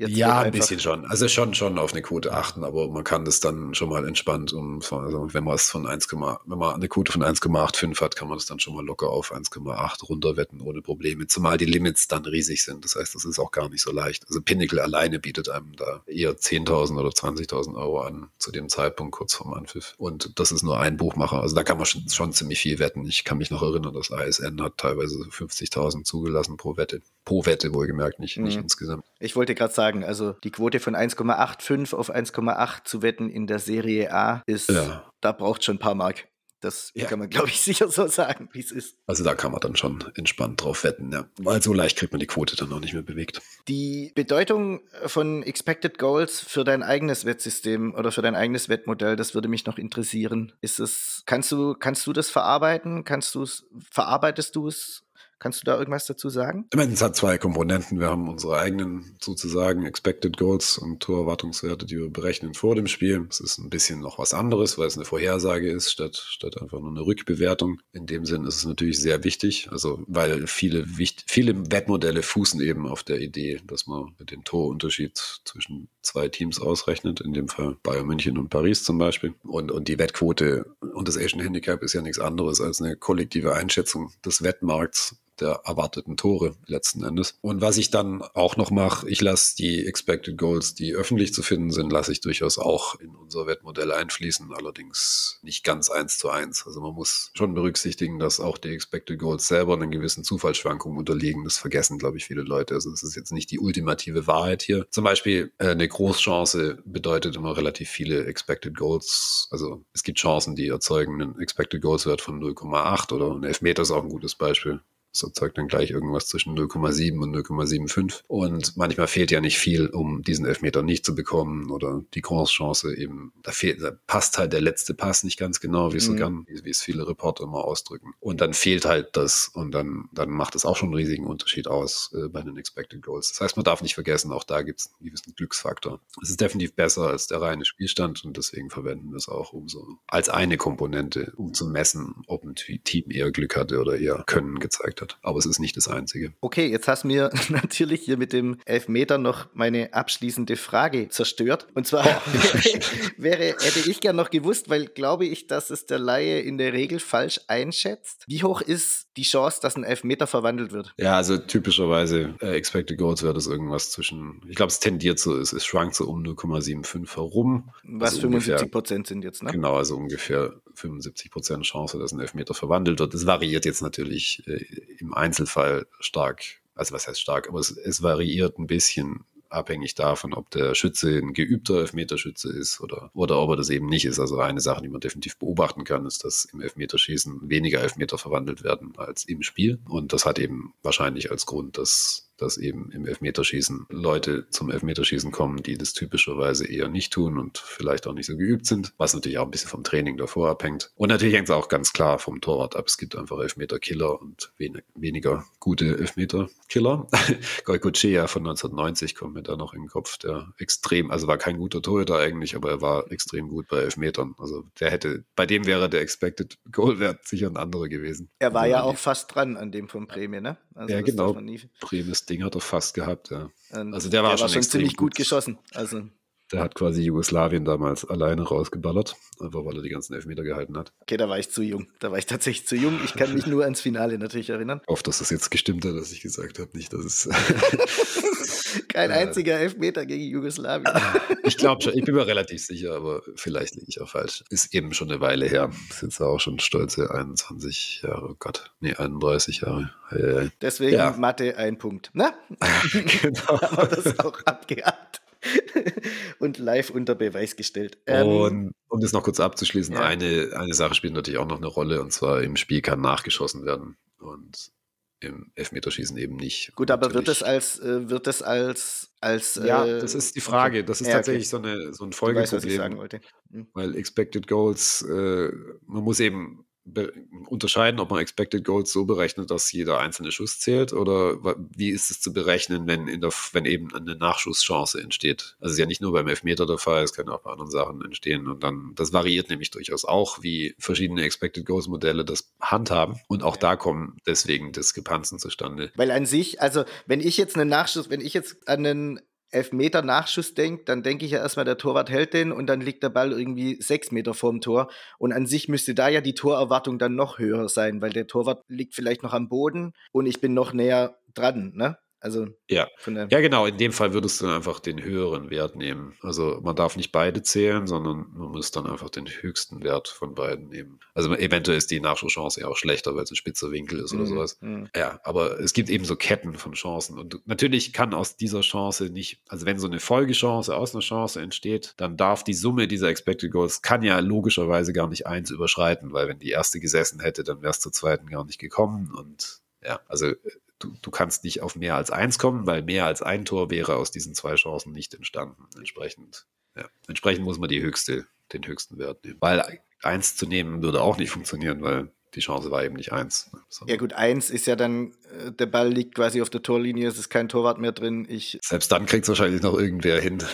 Jetzt ja, ein bisschen schon. Also schon, schon auf eine Quote achten, aber man kann das dann schon mal entspannt um, also wenn man es von 1, wenn man eine Quote von 1,85 hat, kann man das dann schon mal locker auf 1,8 runterwetten ohne Probleme. Zumal die Limits dann riesig sind. Das heißt, das ist auch gar nicht so leicht. Also Pinnacle alleine bietet einem da eher 10.000 oder 20.000 Euro an zu dem Zeitpunkt kurz vorm Anpfiff. Und das ist nur ein Buchmacher. Also da kann man schon, schon ziemlich viel wetten. Ich kann mich noch erinnern, das ISN hat teilweise 50.000 zugelassen pro Wette. Pro Wette wohlgemerkt, nicht, mhm. nicht insgesamt. Ich wollte gerade sagen. Also die Quote von 1,85 auf 1,8 zu wetten in der Serie A ist, ja. da braucht schon ein paar Mark. Das ja. kann man, glaube ich, [laughs] sicher so sagen, wie es ist. Also da kann man dann schon entspannt drauf wetten, ja. Weil so leicht kriegt man die Quote dann noch nicht mehr bewegt. Die Bedeutung von Expected Goals für dein eigenes Wettsystem oder für dein eigenes Wettmodell, das würde mich noch interessieren. Ist es, kannst du, kannst du das verarbeiten? Kannst du es, verarbeitest du es? Kannst du da irgendwas dazu sagen? Es hat zwei Komponenten. Wir haben unsere eigenen sozusagen Expected Goals und Torerwartungswerte, die wir berechnen vor dem Spiel. Es ist ein bisschen noch was anderes, weil es eine Vorhersage ist, statt, statt einfach nur eine Rückbewertung. In dem Sinn ist es natürlich sehr wichtig, also weil viele, viele Wettmodelle fußen eben auf der Idee, dass man den Torunterschied zwischen zwei Teams ausrechnet, in dem Fall Bayern München und Paris zum Beispiel. Und, und die Wettquote und das Asian Handicap ist ja nichts anderes als eine kollektive Einschätzung des Wettmarkts der erwarteten Tore letzten Endes. Und was ich dann auch noch mache, ich lasse die Expected Goals, die öffentlich zu finden sind, lasse ich durchaus auch in unser Wettmodell einfließen, allerdings nicht ganz eins zu eins. Also man muss schon berücksichtigen, dass auch die Expected Goals selber einen gewissen Zufallsschwankungen unterliegen. Das vergessen, glaube ich, viele Leute. Also es ist jetzt nicht die ultimative Wahrheit hier. Zum Beispiel äh, eine Großchance bedeutet immer relativ viele Expected Goals. Also es gibt Chancen, die erzeugen einen Expected Goals Wert von 0,8 oder ein Elfmeter ist auch ein gutes Beispiel. Das erzeugt dann gleich irgendwas zwischen 0,7 und 0,75. Und manchmal fehlt ja nicht viel, um diesen Elfmeter nicht zu bekommen oder die Chance eben, da fehlt, da passt halt der letzte Pass nicht ganz genau, wie es mhm. so gern, wie, wie, es viele Reporter immer ausdrücken. Und dann fehlt halt das und dann, dann macht es auch schon einen riesigen Unterschied aus äh, bei den Expected Goals. Das heißt, man darf nicht vergessen, auch da gibt es einen gewissen Glücksfaktor. Es ist definitiv besser als der reine Spielstand und deswegen verwenden wir es auch um so als eine Komponente, um zu messen, ob ein Team eher Glück hatte oder eher Können gezeigt gezeigt hat. Aber es ist nicht das Einzige. Okay, jetzt hast du mir [laughs] natürlich hier mit dem Elfmeter noch meine abschließende Frage zerstört. Und zwar [laughs] wäre, wäre, hätte ich gern noch gewusst, weil glaube ich, dass es der Laie in der Regel falsch einschätzt. Wie hoch ist die Chance, dass ein Elfmeter verwandelt wird? Ja, also typischerweise äh, Expected Goals wäre das irgendwas zwischen, ich glaube, es tendiert so, es, es schwankt so um 0,75 herum. Was also 75 Prozent sind jetzt, ne? Genau, also ungefähr 75 Prozent Chance, dass ein Elfmeter verwandelt wird. Das variiert jetzt natürlich äh, im Einzelfall stark. Also was heißt stark, aber es, es variiert ein bisschen abhängig davon, ob der Schütze ein geübter Elfmeterschütze ist oder, oder ob er das eben nicht ist. Also eine Sache, die man definitiv beobachten kann, ist, dass im Elfmeterschießen weniger Elfmeter verwandelt werden als im Spiel. Und das hat eben wahrscheinlich als Grund, dass dass eben im Elfmeterschießen Leute zum Elfmeterschießen kommen, die das typischerweise eher nicht tun und vielleicht auch nicht so geübt sind, was natürlich auch ein bisschen vom Training davor abhängt. Und natürlich hängt es auch ganz klar vom Torwart ab. Es gibt einfach Elfmeterkiller und wen weniger gute Elfmeterkiller. [laughs] Goikochea von 1990 kommt mir da noch in den Kopf, der extrem, also war kein guter Torhüter eigentlich, aber er war extrem gut bei Elfmetern. Also der hätte, bei dem wäre der Expected Goal Wert sicher ein anderer gewesen. Er war ja auch fast dran an dem von Prämie, ne? Also ja, genau. Prämie ist Ding hat er fast gehabt, ja. Ähm, also der war, der schon, war schon ziemlich gut, gut geschossen. Also. Der hat quasi Jugoslawien damals alleine rausgeballert, einfach weil er die ganzen Elfmeter gehalten hat. Okay, da war ich zu jung. Da war ich tatsächlich zu jung. Ich kann mich nur ans Finale natürlich erinnern. Auf, dass das jetzt gestimmt hat, dass ich gesagt habe, nicht, dass es. [laughs] Kein einziger Elfmeter gegen Jugoslawien. ich glaube schon, ich bin mir relativ sicher, aber vielleicht liege ich auch falsch. Ist eben schon eine Weile her. Ist jetzt auch schon stolze 21 Jahre, oh Gott, nee, 31 Jahre. Hey, Deswegen ja. Mathe ein Punkt. Na? [laughs] [laughs] genau. Haben wir das auch abgehakt. und live unter Beweis gestellt. Ähm, und um das noch kurz abzuschließen, ja. eine, eine Sache spielt natürlich auch noch eine Rolle, und zwar im Spiel kann nachgeschossen werden. Und im Elfmeterschießen eben nicht. Gut, aber wird es als, äh, wird es als, als Ja, äh, das ist die Frage. Das ist ja, tatsächlich okay. so, eine, so ein Folgeproblem. Weiß, was ich sagen wollte. Hm. Weil Expected Goals, äh, man muss eben unterscheiden, ob man Expected Goals so berechnet, dass jeder einzelne Schuss zählt oder wie ist es zu berechnen, wenn, in der, wenn eben eine Nachschusschance entsteht. Also es ist ja nicht nur beim Elfmeter der Fall, es können auch bei anderen Sachen entstehen und dann, das variiert nämlich durchaus auch, wie verschiedene Expected Goals Modelle das handhaben und auch da kommen deswegen Diskrepanzen zustande. Weil an sich, also wenn ich jetzt einen Nachschuss, wenn ich jetzt an einen Elfmeter Nachschuss denkt, dann denke ich ja erstmal, der Torwart hält den und dann liegt der Ball irgendwie sechs Meter vorm Tor. Und an sich müsste da ja die Torerwartung dann noch höher sein, weil der Torwart liegt vielleicht noch am Boden und ich bin noch näher dran, ne? Also ja. ja, genau. In dem Fall würdest du dann einfach den höheren Wert nehmen. Also man darf nicht beide zählen, sondern man muss dann einfach den höchsten Wert von beiden nehmen. Also eventuell ist die Nachschusschance ja auch schlechter, weil es ein spitzer Winkel ist oder mhm. sowas. Mhm. Ja, aber es gibt eben so Ketten von Chancen. Und natürlich kann aus dieser Chance nicht, also wenn so eine Folgechance aus einer Chance entsteht, dann darf die Summe dieser Expected Goals, kann ja logischerweise gar nicht eins überschreiten, weil wenn die erste gesessen hätte, dann wäre es zur zweiten gar nicht gekommen. Und ja, also du, du kannst nicht auf mehr als eins kommen, weil mehr als ein Tor wäre aus diesen zwei Chancen nicht entstanden. Entsprechend, ja, entsprechend muss man die höchste, den höchsten Wert nehmen. Weil eins zu nehmen würde auch nicht funktionieren, weil die Chance war eben nicht eins. Ja gut, eins ist ja dann, äh, der Ball liegt quasi auf der Torlinie, es ist kein Torwart mehr drin. Ich Selbst dann kriegt es wahrscheinlich noch irgendwer hin. [laughs]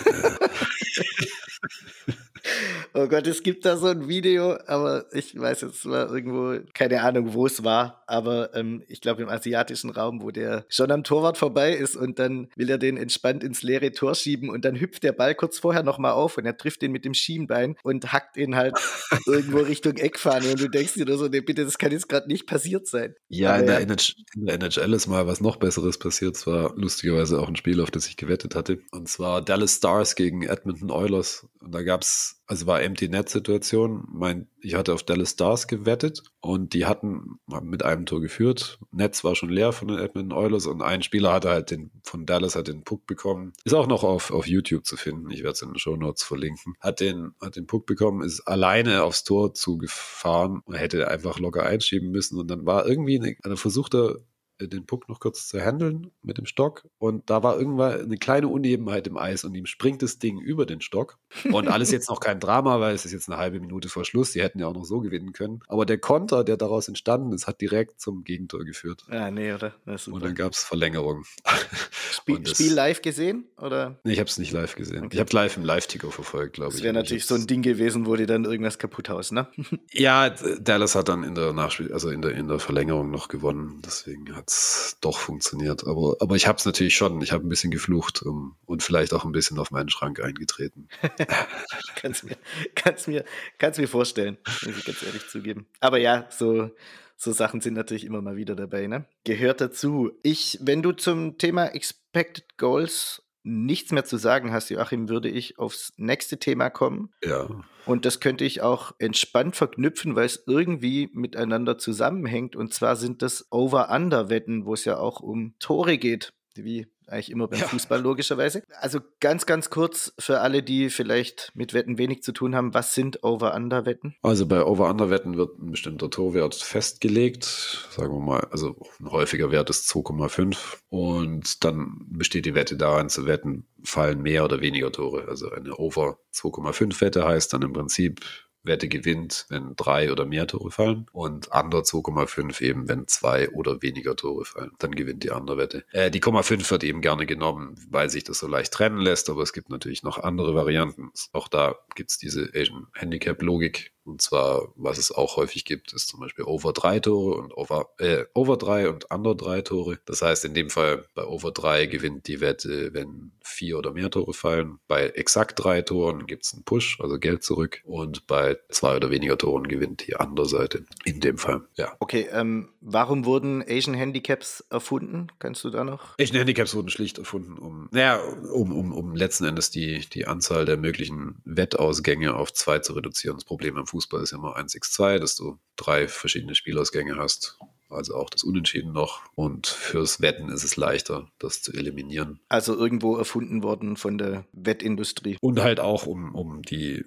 Oh Gott, es gibt da so ein Video, aber ich weiß jetzt mal irgendwo, keine Ahnung, wo es war, aber ähm, ich glaube im asiatischen Raum, wo der schon am Torwart vorbei ist und dann will er den entspannt ins leere Tor schieben und dann hüpft der Ball kurz vorher nochmal auf und er trifft den mit dem Schienbein und hackt ihn halt [laughs] irgendwo Richtung Eckfahne und du denkst dir nur so, nee, bitte, das kann jetzt gerade nicht passiert sein. Ja, in der, ja. in der, NHL ist mal was noch Besseres passiert. Es war lustigerweise auch ein Spiel, auf das ich gewettet hatte. Und zwar Dallas Stars gegen Edmonton Oilers. Und da gab es, also war Empty Net Situation. Mein, ich hatte auf Dallas Stars gewettet und die hatten mit einem Tor geführt. Netz war schon leer von den Edmonton Oilers und ein Spieler hatte halt den, von Dallas hat den Puck bekommen. Ist auch noch auf, auf YouTube zu finden. Ich werde es in den Show Notes verlinken. Hat den, hat den Puck bekommen, ist alleine aufs Tor zugefahren. Er hätte einfach locker einschieben müssen und dann war irgendwie eine, eine versuchte äh, den Puck noch kurz zu handeln mit dem Stock und da war irgendwann eine kleine Unebenheit im Eis und ihm springt das Ding über den Stock. Und alles jetzt noch kein Drama, weil es ist jetzt eine halbe Minute vor Schluss. Die hätten ja auch noch so gewinnen können. Aber der Konter, der daraus entstanden ist, hat direkt zum Gegentor geführt. Ja, nee, oder? Und dann gab es Verlängerung. [laughs] Spiel, das, Spiel, live gesehen? Oder? Nee, ich habe es nicht live gesehen. Okay. Ich habe live im Live-Ticker verfolgt, glaube ich. Das wäre natürlich so ein Ding gewesen, wo die dann irgendwas kaputt haust, ne? [laughs] ja, Dallas hat dann in der Nachspiel, also in der, in der Verlängerung noch gewonnen. Deswegen hat es doch funktioniert. Aber, aber ich habe es natürlich schon. Ich habe ein bisschen geflucht um, und vielleicht auch ein bisschen auf meinen Schrank eingetreten. [laughs] kannst, mir, kannst, mir, kannst mir vorstellen, muss ich ganz ehrlich zugeben. Aber ja, so so Sachen sind natürlich immer mal wieder dabei, ne? Gehört dazu. Ich, wenn du zum Thema Expected Goals nichts mehr zu sagen hast, Joachim, würde ich aufs nächste Thema kommen. Ja. Und das könnte ich auch entspannt verknüpfen, weil es irgendwie miteinander zusammenhängt. Und zwar sind das Over-Under-Wetten, wo es ja auch um Tore geht, wie eigentlich immer beim ja. Fußball logischerweise. Also ganz, ganz kurz für alle, die vielleicht mit Wetten wenig zu tun haben, was sind Over-Under-Wetten? Also bei Over-Under-Wetten wird ein bestimmter Torwert festgelegt, sagen wir mal, also ein häufiger Wert ist 2,5 und dann besteht die Wette daran zu wetten, fallen mehr oder weniger Tore. Also eine Over 2,5 Wette heißt dann im Prinzip, Wette gewinnt, wenn drei oder mehr Tore fallen und Under 2,5 eben, wenn zwei oder weniger Tore fallen. Dann gewinnt die andere Wette. Äh, die 0,5 wird eben gerne genommen, weil sich das so leicht trennen lässt, aber es gibt natürlich noch andere Varianten. Auch da gibt es diese Asian Handicap Logik, und zwar, was es auch häufig gibt, ist zum Beispiel Over 3 Tore und Over, äh, Over 3 und Under 3 Tore. Das heißt, in dem Fall bei Over 3 gewinnt die Wette, wenn vier oder mehr Tore fallen. Bei exakt drei Toren gibt es einen Push, also Geld zurück. Und bei zwei oder weniger Toren gewinnt die andere Seite. In dem Fall, ja. Okay, ähm, warum wurden Asian Handicaps erfunden? Kannst du da noch? Asian Handicaps wurden schlicht erfunden, um, naja, um, um, um letzten Endes die, die Anzahl der möglichen Wettausgänge auf zwei zu reduzieren. Das Problem am Fußball ist ja immer 1x2, dass du drei verschiedene Spielausgänge hast. Also auch das Unentschieden noch. Und fürs Wetten ist es leichter, das zu eliminieren. Also irgendwo erfunden worden von der Wettindustrie. Und halt auch, um, um die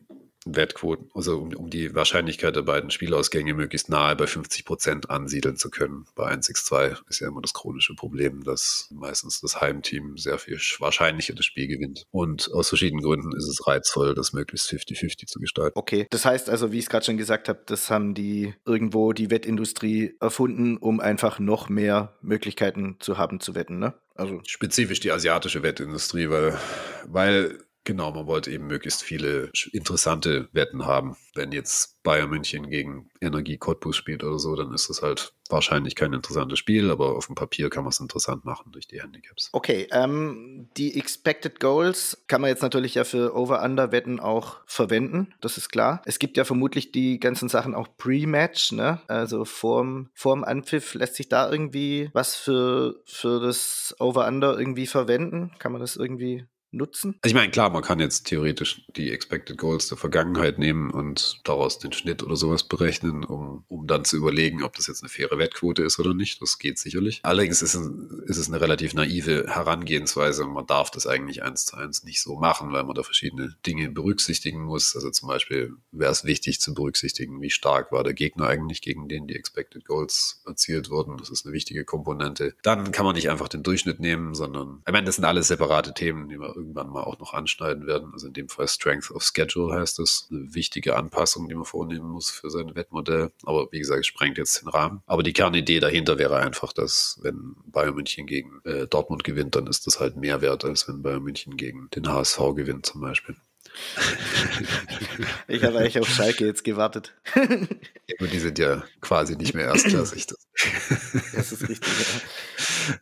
Wettquoten, also um, um, die Wahrscheinlichkeit der beiden Spielausgänge möglichst nahe bei 50 Prozent ansiedeln zu können. Bei 1x2 ist ja immer das chronische Problem, dass meistens das Heimteam sehr viel wahrscheinlicher das Spiel gewinnt. Und aus verschiedenen Gründen ist es reizvoll, das möglichst 50-50 zu gestalten. Okay, das heißt also, wie ich es gerade schon gesagt habe, das haben die irgendwo die Wettindustrie erfunden, um einfach noch mehr Möglichkeiten zu haben zu wetten, ne? Also spezifisch die asiatische Wettindustrie, weil, weil Genau, man wollte eben möglichst viele interessante Wetten haben. Wenn jetzt Bayern München gegen Energie Cottbus spielt oder so, dann ist das halt wahrscheinlich kein interessantes Spiel, aber auf dem Papier kann man es interessant machen durch die Handicaps. Okay, ähm, die Expected Goals kann man jetzt natürlich ja für Over-Under-Wetten auch verwenden, das ist klar. Es gibt ja vermutlich die ganzen Sachen auch Pre-Match, ne? Also vorm, vorm Anpfiff lässt sich da irgendwie was für, für das Over-Under irgendwie verwenden? Kann man das irgendwie nutzen? Also ich meine, klar, man kann jetzt theoretisch die Expected Goals der Vergangenheit nehmen und daraus den Schnitt oder sowas berechnen, um, um dann zu überlegen, ob das jetzt eine faire Wettquote ist oder nicht. Das geht sicherlich. Allerdings ist es, ist es eine relativ naive Herangehensweise. Man darf das eigentlich eins zu eins nicht so machen, weil man da verschiedene Dinge berücksichtigen muss. Also zum Beispiel wäre es wichtig zu berücksichtigen, wie stark war der Gegner eigentlich, gegen den die Expected Goals erzielt wurden. Das ist eine wichtige Komponente. Dann kann man nicht einfach den Durchschnitt nehmen, sondern, ich meine, das sind alles separate Themen, die man irgendwann mal auch noch anschneiden werden. Also in dem Fall Strength of Schedule heißt es. Eine wichtige Anpassung, die man vornehmen muss für sein Wettmodell. Aber wie gesagt, es sprengt jetzt den Rahmen. Aber die Kernidee dahinter wäre einfach, dass wenn Bayern München gegen äh, Dortmund gewinnt, dann ist das halt mehr wert, als wenn Bayern München gegen den HSV gewinnt zum Beispiel. [laughs] ich habe eigentlich auf Schalke jetzt gewartet. [laughs] Aber die sind ja quasi nicht mehr erstklassig. Das ist richtig, ja.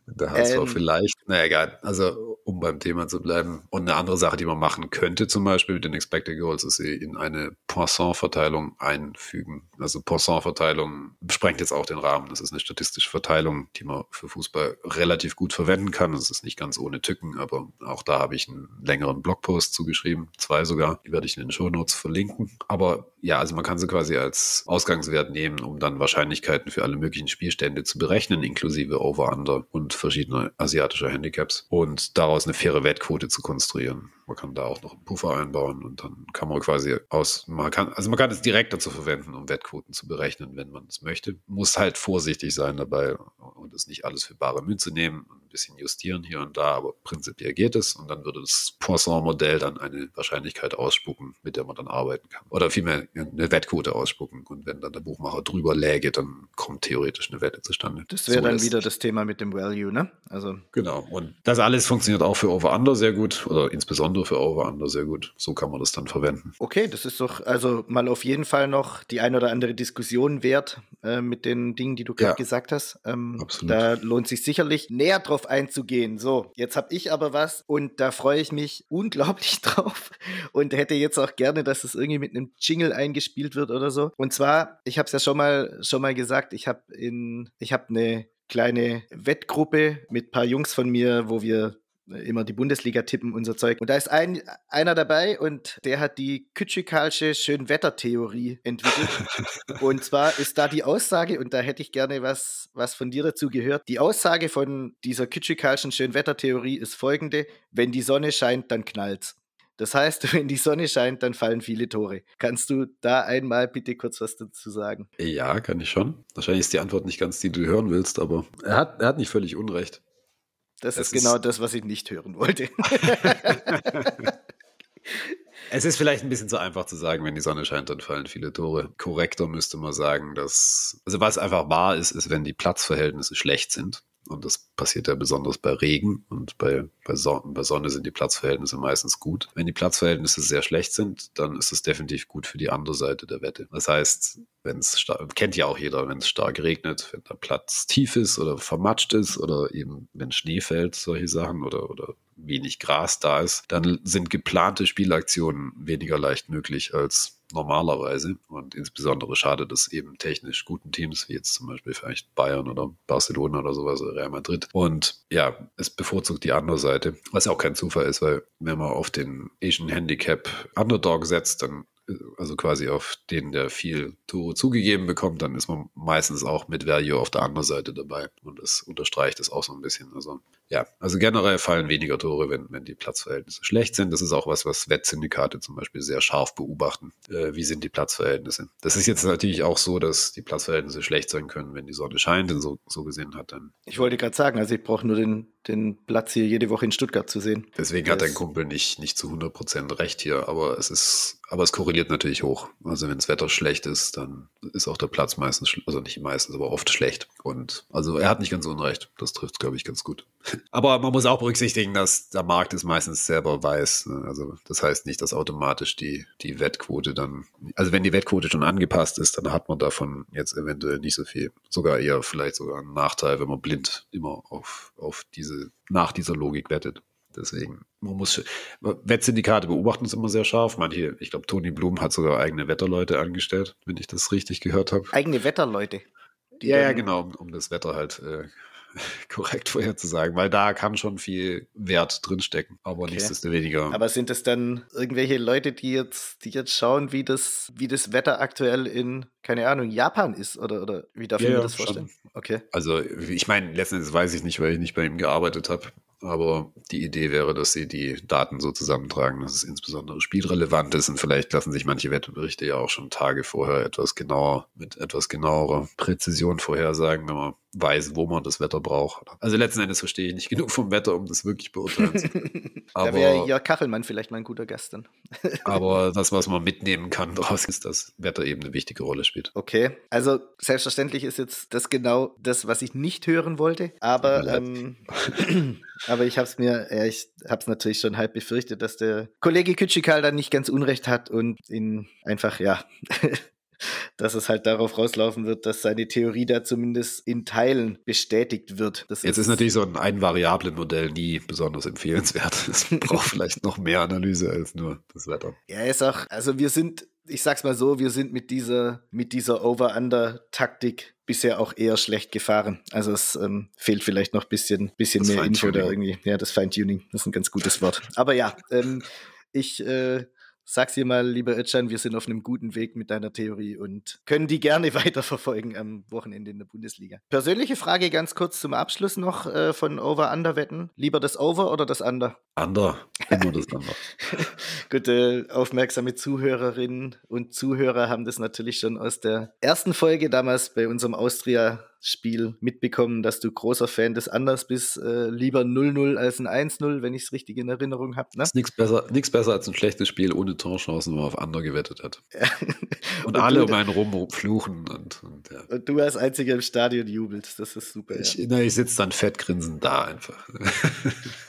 Der HSV ähm, vielleicht. Na egal. Also, um beim Thema zu bleiben. Und eine andere Sache, die man machen könnte, zum Beispiel mit den Expected Goals, ist sie in eine Poisson-Verteilung einfügen. Also, Poisson-Verteilung sprengt jetzt auch den Rahmen. Das ist eine statistische Verteilung, die man für Fußball relativ gut verwenden kann. Das ist nicht ganz ohne Tücken, aber auch da habe ich einen längeren Blogpost zugeschrieben. Zwei sogar. Die werde ich in den Show Notes verlinken. Aber ja, also man kann sie quasi als Ausgangswert nehmen, um dann Wahrscheinlichkeiten für alle möglichen Spielstände zu berechnen, inklusive Over-Under und verschiedene asiatische Handicaps und daraus eine faire Wettquote zu konstruieren. Man kann da auch noch einen Puffer einbauen und dann kann man quasi aus, man kann, also man kann es direkt dazu verwenden, um Wettquoten zu berechnen, wenn man es möchte. Muss halt vorsichtig sein dabei und es nicht alles für bare Münze nehmen, ein bisschen justieren hier und da, aber prinzipiell geht es und dann würde das Poisson-Modell dann eine Wahrscheinlichkeit ausspucken, mit der man dann arbeiten kann. Oder vielmehr eine Wettquote ausspucken und wenn dann der Buchmacher drüber läge, dann kommt theoretisch eine Wette zustande. Das wäre so dann wieder das Thema mit dem Value, ne? Also genau. Und das alles funktioniert auch für Over-Under sehr gut oder insbesondere für Over-Under sehr gut. So kann man das dann verwenden. Okay, das ist doch also mal auf jeden Fall noch die ein oder andere Diskussion wert äh, mit den Dingen, die du gerade ja, gesagt hast. Ähm, absolut. Da lohnt sich sicherlich näher drauf einzugehen. So, jetzt habe ich aber was und da freue ich mich [laughs] unglaublich drauf und hätte jetzt auch gerne, dass es irgendwie mit einem Jingle eingespielt wird oder so. Und zwar, ich habe es ja schon mal schon mal gesagt, ich habe in ich habe eine kleine Wettgruppe mit ein paar Jungs von mir, wo wir immer die Bundesliga tippen, unser Zeug. Und da ist ein, einer dabei und der hat die Kütschikalsche Schönwettertheorie entwickelt. [laughs] und zwar ist da die Aussage, und da hätte ich gerne was, was von dir dazu gehört. Die Aussage von dieser Kütschikalschen Schönwettertheorie ist folgende: Wenn die Sonne scheint, dann knallt's. Das heißt, [laughs] wenn die Sonne scheint, dann fallen viele Tore. Kannst du da einmal bitte kurz was dazu sagen? Ja, kann ich schon. Wahrscheinlich ist die Antwort nicht ganz die, die du hören willst, aber er hat, er hat nicht völlig Unrecht. Das es ist genau das, was ich nicht hören wollte. [laughs] es ist vielleicht ein bisschen zu einfach zu sagen, wenn die Sonne scheint, dann fallen viele Tore. Korrekter müsste man sagen, dass, also was einfach wahr ist, ist, wenn die Platzverhältnisse schlecht sind, und das passiert ja besonders bei Regen und bei, bei, Son bei Sonne sind die Platzverhältnisse meistens gut. Wenn die Platzverhältnisse sehr schlecht sind, dann ist es definitiv gut für die andere Seite der Wette. Das heißt, wenn es kennt ja auch jeder, wenn es stark regnet, wenn der Platz tief ist oder vermatscht ist oder eben wenn Schnee fällt, solche Sachen oder, oder wenig Gras da ist, dann sind geplante Spielaktionen weniger leicht möglich als normalerweise. Und insbesondere schadet es eben technisch guten Teams, wie jetzt zum Beispiel vielleicht Bayern oder Barcelona oder sowas oder Real Madrid. Und ja, es bevorzugt die andere Seite, was auch kein Zufall ist, weil wenn man auf den Asian Handicap Underdog setzt, dann also quasi auf den, der viel Tore zugegeben bekommt, dann ist man meistens auch mit Value auf der anderen Seite dabei. Und das unterstreicht es auch so ein bisschen. Also ja, also generell fallen weniger Tore, wenn, wenn die Platzverhältnisse schlecht sind. Das ist auch was, was Wettsyndikate zum Beispiel sehr scharf beobachten. Äh, wie sind die Platzverhältnisse? Das ist jetzt natürlich auch so, dass die Platzverhältnisse schlecht sein können, wenn die Sonne scheint. Und so, so gesehen hat dann. Ich wollte gerade sagen, also ich brauche nur den, den Platz hier jede Woche in Stuttgart zu sehen. Deswegen hat dein Kumpel nicht, nicht zu 100 Prozent recht hier, aber es ist, aber es korreliert natürlich hoch. Also wenn das Wetter schlecht ist, dann ist auch der Platz meistens, also nicht meistens, aber oft schlecht. Und also er hat nicht ganz unrecht. Das trifft, glaube ich, ganz gut. Aber man muss auch berücksichtigen, dass der Markt ist meistens selber weiß. Ne? Also das heißt nicht, dass automatisch die, die Wettquote dann, also wenn die Wettquote schon angepasst ist, dann hat man davon jetzt eventuell nicht so viel. Sogar eher vielleicht sogar einen Nachteil, wenn man blind immer auf, auf diese, nach dieser Logik wettet. Deswegen, man muss, Wettsyndikate beobachten es immer sehr scharf. Manche, ich glaube, Toni Blum hat sogar eigene Wetterleute angestellt, wenn ich das richtig gehört habe. Eigene Wetterleute? Ja, ja, genau, um, um das Wetter halt äh, [laughs] korrekt vorherzusagen, weil da kann schon viel Wert drinstecken, aber okay. nichtsdestoweniger. Aber sind es dann irgendwelche Leute, die jetzt, die jetzt schauen, wie das, wie das Wetter aktuell in, keine Ahnung, Japan ist oder, oder wie darf ich mir das vorstellen? Schon. Okay. Also ich meine, letztendlich weiß ich nicht, weil ich nicht bei ihm gearbeitet habe. Aber die Idee wäre, dass sie die Daten so zusammentragen, dass es insbesondere spielrelevant ist. Und vielleicht lassen sich manche Wettberichte ja auch schon Tage vorher etwas genauer, mit etwas genauerer Präzision vorhersagen, wenn man weiß, wo man das Wetter braucht. Also letzten Endes verstehe ich nicht [laughs] genug vom Wetter, um das wirklich beurteilen zu können. [laughs] da wäre Jörg Kachelmann vielleicht mal ein guter Gast dann. [laughs] aber das, was man mitnehmen kann daraus, ist, dass Wetter eben eine wichtige Rolle spielt. Okay, also selbstverständlich ist jetzt das genau das, was ich nicht hören wollte. Aber ähm, [clears throat] aber ich habe es mir, ja, ich habe es natürlich schon halb befürchtet, dass der Kollege Kütschikal dann nicht ganz unrecht hat und ihn einfach, ja, dass es halt darauf rauslaufen wird, dass seine Theorie da zumindest in Teilen bestätigt wird. Das Jetzt ist, ist natürlich so ein Ein-Variablen-Modell nie besonders empfehlenswert. [laughs] Es braucht vielleicht noch mehr Analyse als nur das Wetter. Ja, ist auch, also wir sind, ich sag's mal so, wir sind mit dieser, mit dieser Over-Under-Taktik bisher auch eher schlecht gefahren. Also es ähm, fehlt vielleicht noch ein bisschen, bisschen mehr Info da irgendwie. Ja, das Feintuning, das ist ein ganz gutes Wort. Aber ja, ähm, ich äh, sag's dir mal, lieber Özcan, wir sind auf einem guten Weg mit deiner Theorie und können die gerne [laughs] weiterverfolgen am Wochenende in der Bundesliga. Persönliche Frage ganz kurz zum Abschluss noch äh, von Over-Under-Wetten. Lieber das Over oder das Under? Under, immer das Under. [laughs] Gute, aufmerksame Zuhörerinnen und Zuhörer haben das natürlich schon aus der ersten Folge damals bei unserem Austria Spiel mitbekommen, dass du großer Fan des Anders bist. Äh, lieber 0-0 als ein 1-0, wenn ich es richtig in Erinnerung habe. Ne? Ist nichts besser, besser als ein schlechtes Spiel ohne Torchancen, wo man auf Under gewettet hat. [laughs] und, und, alle um einen rum fluchen. Und, und, ja. und, du als einziger im Stadion jubelst. Das ist super. Ich, ja. ich sitze dann fettgrinsend da einfach. [laughs]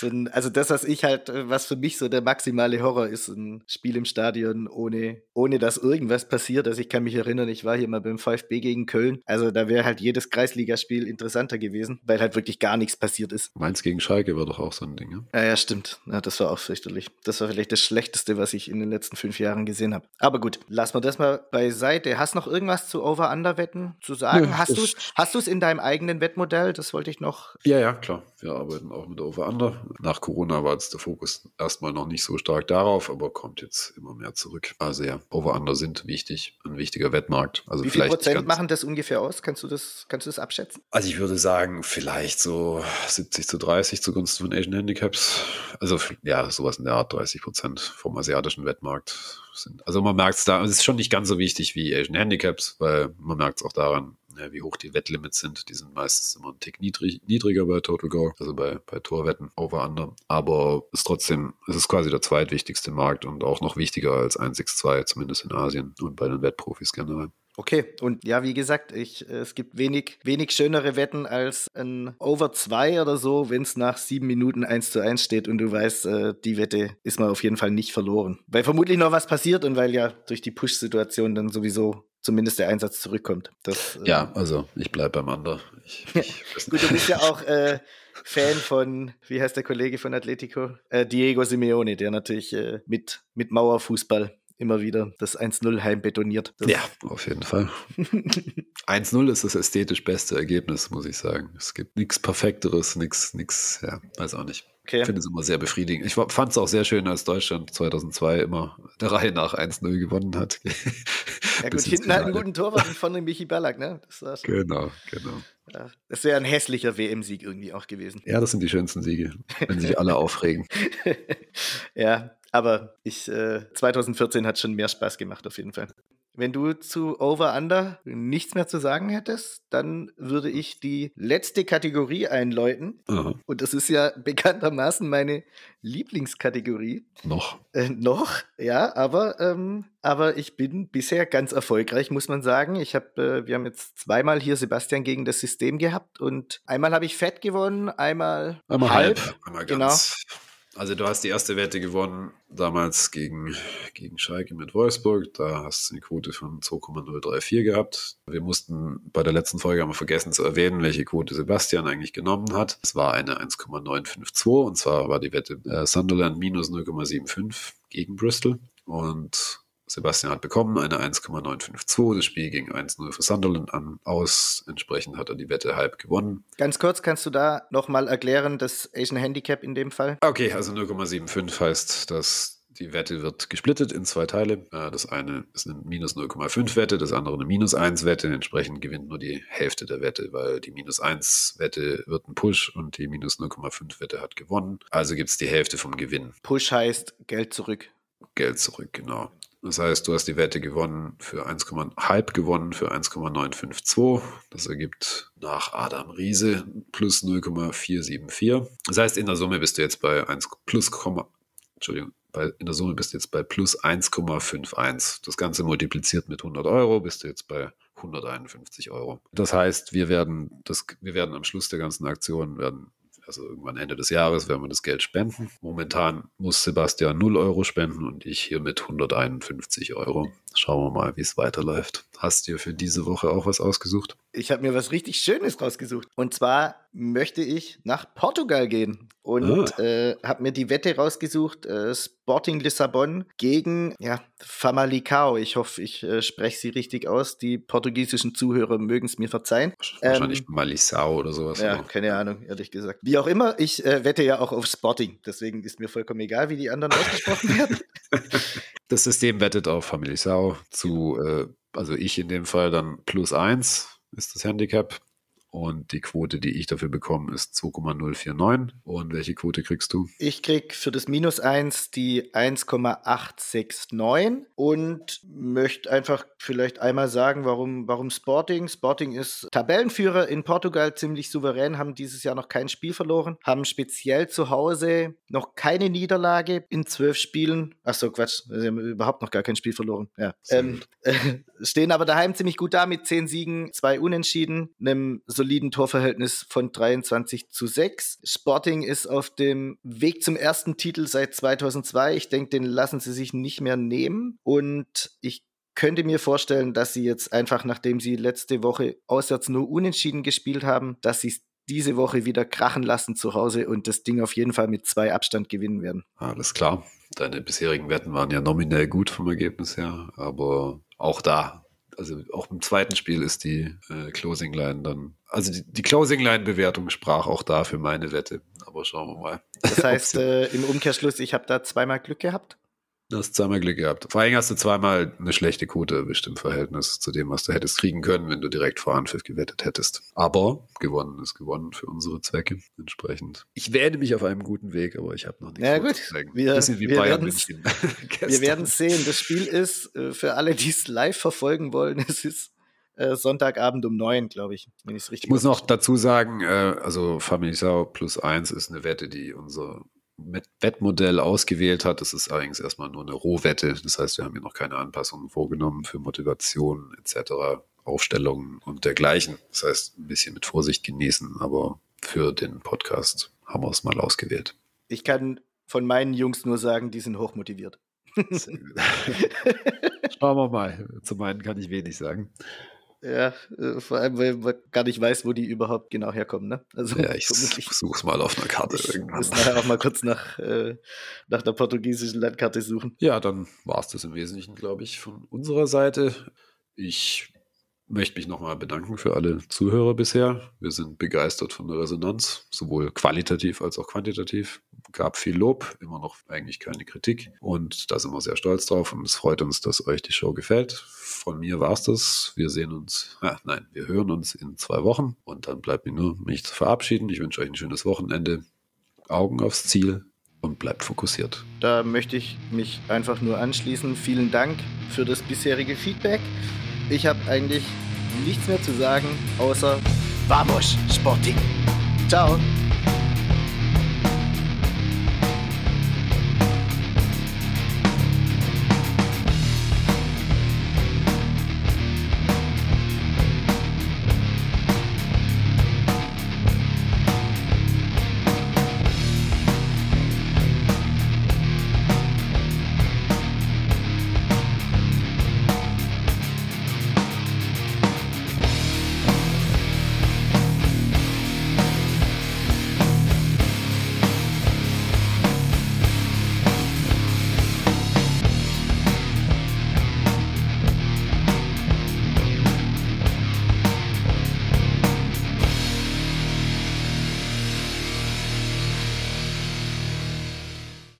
So ein, also das, was ich halt, äh, was für mich so der maximale Horror ist, ein Spiel im Stadion ohne, ohne dass irgendwas passiert. Also ich kann mich erinnern, ich war hier mal beim VfB gegen Köln. Also da wäre halt jedes Kreisligaspiel interessanter gewesen, weil halt wirklich gar nichts passiert ist. Mainz gegen Schalke war doch auch so ein Ding, ja? Ja, ja, stimmt. Ja, das war auch fürchterlich. Das war vielleicht das Schlechteste, was ich in den letzten fünf Jahren gesehen habe. Aber gut, lassen wir das mal beiseite. Hast noch irgendwas zu Over-Under-Wetten zu sagen? Nö, hast du es in deinem eigenen Wettmodell? Das wollte ich noch. Ja, ja, klar. Wir arbeiten auch mit Over-Under nach Corona war jetzt der Fokus erstmal noch nicht so stark darauf, aber kommt jetzt immer mehr zurück. Also ja, Over-Under sind wichtig, ein wichtiger Wettmarkt. Also Wie viel Prozent machen das ungefähr aus? Kannst du das, kannst du das abschätzen? Also ich würde sagen, vielleicht so 70 zu 30 zugunsten von Asian Handicaps. Also ja, sowas in der Art 30 Prozent vom asiatischen Wettmarkt sind. Also man merkt es da, es ist schon nicht ganz so wichtig wie Asian Handicaps, weil man merkt es auch daran, wie hoch die Wettlimits sind. Die sind meistens immer ein Tick niedrig, niedriger bei Total Go, also bei, bei Torwetten over under. Aber ist trotzdem, es ist quasi der zweitwichtigste Markt und auch noch wichtiger als 162, zumindest in Asien und bei den Wettprofis generell. Okay, und ja, wie gesagt, ich, es gibt wenig, wenig schönere Wetten als ein Over 2 oder so, wenn es nach sieben Minuten 1 zu 1 steht und du weißt, äh, die Wette ist mal auf jeden Fall nicht verloren. Weil vermutlich noch was passiert und weil ja durch die Push-Situation dann sowieso zumindest der Einsatz zurückkommt. Das, äh, ja, also ich bleibe beim Ander. Ich, [laughs] ich Gut, du bist ja auch äh, Fan von, wie heißt der Kollege von Atletico? Äh, Diego Simeone, der natürlich äh, mit, mit Mauerfußball immer wieder das 1-0 heim betoniert. Das ja, auf jeden Fall. [laughs] 1-0 ist das ästhetisch beste Ergebnis, muss ich sagen. Es gibt nichts Perfekteres, nichts, nichts, ja, weiß auch nicht. Okay. Ich finde es immer sehr befriedigend. Ich fand es auch sehr schön, als Deutschland 2002 immer der Reihe nach 1-0 gewonnen hat. [laughs] ja gut, hinten hat einen guten Torwart von dem Michi Ballack, ne? Genau, genau. Ja, das wäre ein hässlicher WM-Sieg irgendwie auch gewesen. Ja, das sind die schönsten Siege, wenn sich alle aufregen. [laughs] ja, aber ich, äh, 2014 hat schon mehr Spaß gemacht auf jeden Fall. Wenn du zu Over Under nichts mehr zu sagen hättest, dann würde ich die letzte Kategorie einläuten. Aha. Und das ist ja bekanntermaßen meine Lieblingskategorie. Noch. Äh, noch, ja, aber, ähm, aber ich bin bisher ganz erfolgreich, muss man sagen. Ich habe, äh, wir haben jetzt zweimal hier Sebastian gegen das System gehabt und einmal habe ich fett gewonnen, einmal, einmal halb. halb. Einmal genau. ganz. Genau. Also du hast die erste Wette gewonnen, damals gegen, gegen Schalke mit Wolfsburg. Da hast du eine Quote von 2,034 gehabt. Wir mussten bei der letzten Folge haben wir vergessen zu erwähnen, welche Quote Sebastian eigentlich genommen hat. Es war eine 1,952 und zwar war die Wette äh, Sunderland minus 0,75 gegen Bristol. Und Sebastian hat bekommen eine 1,952. Das Spiel ging 1-0 für Sunderland an, aus. Entsprechend hat er die Wette halb gewonnen. Ganz kurz, kannst du da nochmal erklären, das Asian Handicap in dem Fall? Okay, also 0,75 heißt, dass die Wette wird gesplittet in zwei Teile. Äh, das eine ist eine minus 0,5 Wette, das andere eine minus 1 Wette. Entsprechend gewinnt nur die Hälfte der Wette, weil die minus 1 Wette wird ein Push und die minus 0,5 Wette hat gewonnen. Also gibt es die Hälfte vom Gewinn. Push heißt Geld zurück. Geld zurück, genau. Das heißt, du hast die Wette gewonnen für 1,5 gewonnen für 1,952. Das ergibt nach Adam Riese plus 0,474. Das heißt, in der Summe bist du jetzt bei 1 plus, Entschuldigung, bei, in der Summe bist du jetzt bei plus 1,51. Das Ganze multipliziert mit 100 Euro, bist du jetzt bei 151 Euro. Das heißt, wir werden, das, wir werden am Schluss der ganzen Aktion werden also irgendwann Ende des Jahres werden wir das Geld spenden. Momentan muss Sebastian 0 Euro spenden und ich hier mit 151 Euro. Schauen wir mal, wie es weiterläuft. hast dir für diese Woche auch was ausgesucht? Ich habe mir was richtig Schönes rausgesucht. Und zwar möchte ich nach Portugal gehen und ah. äh, habe mir die Wette rausgesucht: äh, Sporting Lissabon gegen ja, Famalicão. Ich hoffe, ich äh, spreche sie richtig aus. Die portugiesischen Zuhörer mögen es mir verzeihen. Wahrscheinlich ähm, Malisau oder sowas. Ja, oder? keine Ahnung, ehrlich gesagt. Wie auch immer, ich äh, wette ja auch auf Sporting. Deswegen ist mir vollkommen egal, wie die anderen ausgesprochen werden. [laughs] Das System wettet auf Famalicão zu, äh, also ich in dem Fall dann plus eins ist das Handicap. Und die Quote, die ich dafür bekomme, ist 2,049. Und welche Quote kriegst du? Ich krieg für das Minus 1 die 1,869 und möchte einfach vielleicht einmal sagen, warum, warum Sporting. Sporting ist Tabellenführer in Portugal, ziemlich souverän, haben dieses Jahr noch kein Spiel verloren, haben speziell zu Hause noch keine Niederlage in zwölf Spielen. Achso, Quatsch, sie haben überhaupt noch gar kein Spiel verloren. Ja. Ähm, äh, [laughs] stehen aber daheim ziemlich gut da mit zehn Siegen, zwei Unentschieden, einem soliden Torverhältnis von 23 zu 6. Sporting ist auf dem Weg zum ersten Titel seit 2002. Ich denke, den lassen sie sich nicht mehr nehmen. Und ich könnte mir vorstellen, dass sie jetzt einfach, nachdem sie letzte Woche auswärts nur unentschieden gespielt haben, dass sie es diese Woche wieder krachen lassen zu Hause und das Ding auf jeden Fall mit zwei Abstand gewinnen werden. Alles klar. Deine bisherigen Wetten waren ja nominell gut vom Ergebnis her, aber auch da also auch im zweiten Spiel ist die äh, Closing Line dann, also die, die Closing Line Bewertung sprach auch da für meine Wette. Aber schauen wir mal. Das [laughs] heißt, äh, im Umkehrschluss, ich habe da zweimal Glück gehabt? Du hast zweimal Glück gehabt. Vor allem hast du zweimal eine schlechte Quote erwischt im Verhältnis zu dem, was du hättest kriegen können, wenn du direkt vor Anpfiff gewettet hättest. Aber gewonnen ist gewonnen für unsere Zwecke. Entsprechend. Ich wähne mich auf einem guten Weg, aber ich habe noch nichts. Ja gut, wir, Bisschen wie wir Bayern München. [laughs] [laughs] wir werden sehen. Das Spiel ist äh, für alle, die es live verfolgen wollen, [laughs] es ist äh, Sonntagabend um neun, glaube ich, wenn ich es richtig Ich muss noch dazu sagen, äh, also Familisau plus eins ist eine Wette, die unser Wettmodell ausgewählt hat. Das ist allerdings erstmal nur eine Rohwette. Das heißt, wir haben hier noch keine Anpassungen vorgenommen für Motivation etc., Aufstellungen und dergleichen. Das heißt, ein bisschen mit Vorsicht genießen, aber für den Podcast haben wir es mal ausgewählt. Ich kann von meinen Jungs nur sagen, die sind hochmotiviert. [laughs] Schauen wir mal. Zu meinen kann ich wenig sagen. Ja, äh, vor allem, weil man gar nicht weiß, wo die überhaupt genau herkommen. Ne? Also, ja, ich [laughs] suche mal auf einer Karte ich irgendwann. Muss nachher auch mal [laughs] kurz nach, äh, nach der portugiesischen Landkarte suchen. Ja, dann war es das im Wesentlichen, glaube ich, von unserer Seite. Ich möchte mich nochmal bedanken für alle Zuhörer bisher. Wir sind begeistert von der Resonanz, sowohl qualitativ als auch quantitativ. Gab viel Lob, immer noch eigentlich keine Kritik. Und da sind wir sehr stolz drauf und es freut uns, dass euch die Show gefällt. Von mir war es das. Wir sehen uns, ja, nein, wir hören uns in zwei Wochen und dann bleibt mir nur, mich zu verabschieden. Ich wünsche euch ein schönes Wochenende. Augen aufs Ziel und bleibt fokussiert. Da möchte ich mich einfach nur anschließen. Vielen Dank für das bisherige Feedback. Ich habe eigentlich nichts mehr zu sagen, außer Vamos, Sporting. Ciao.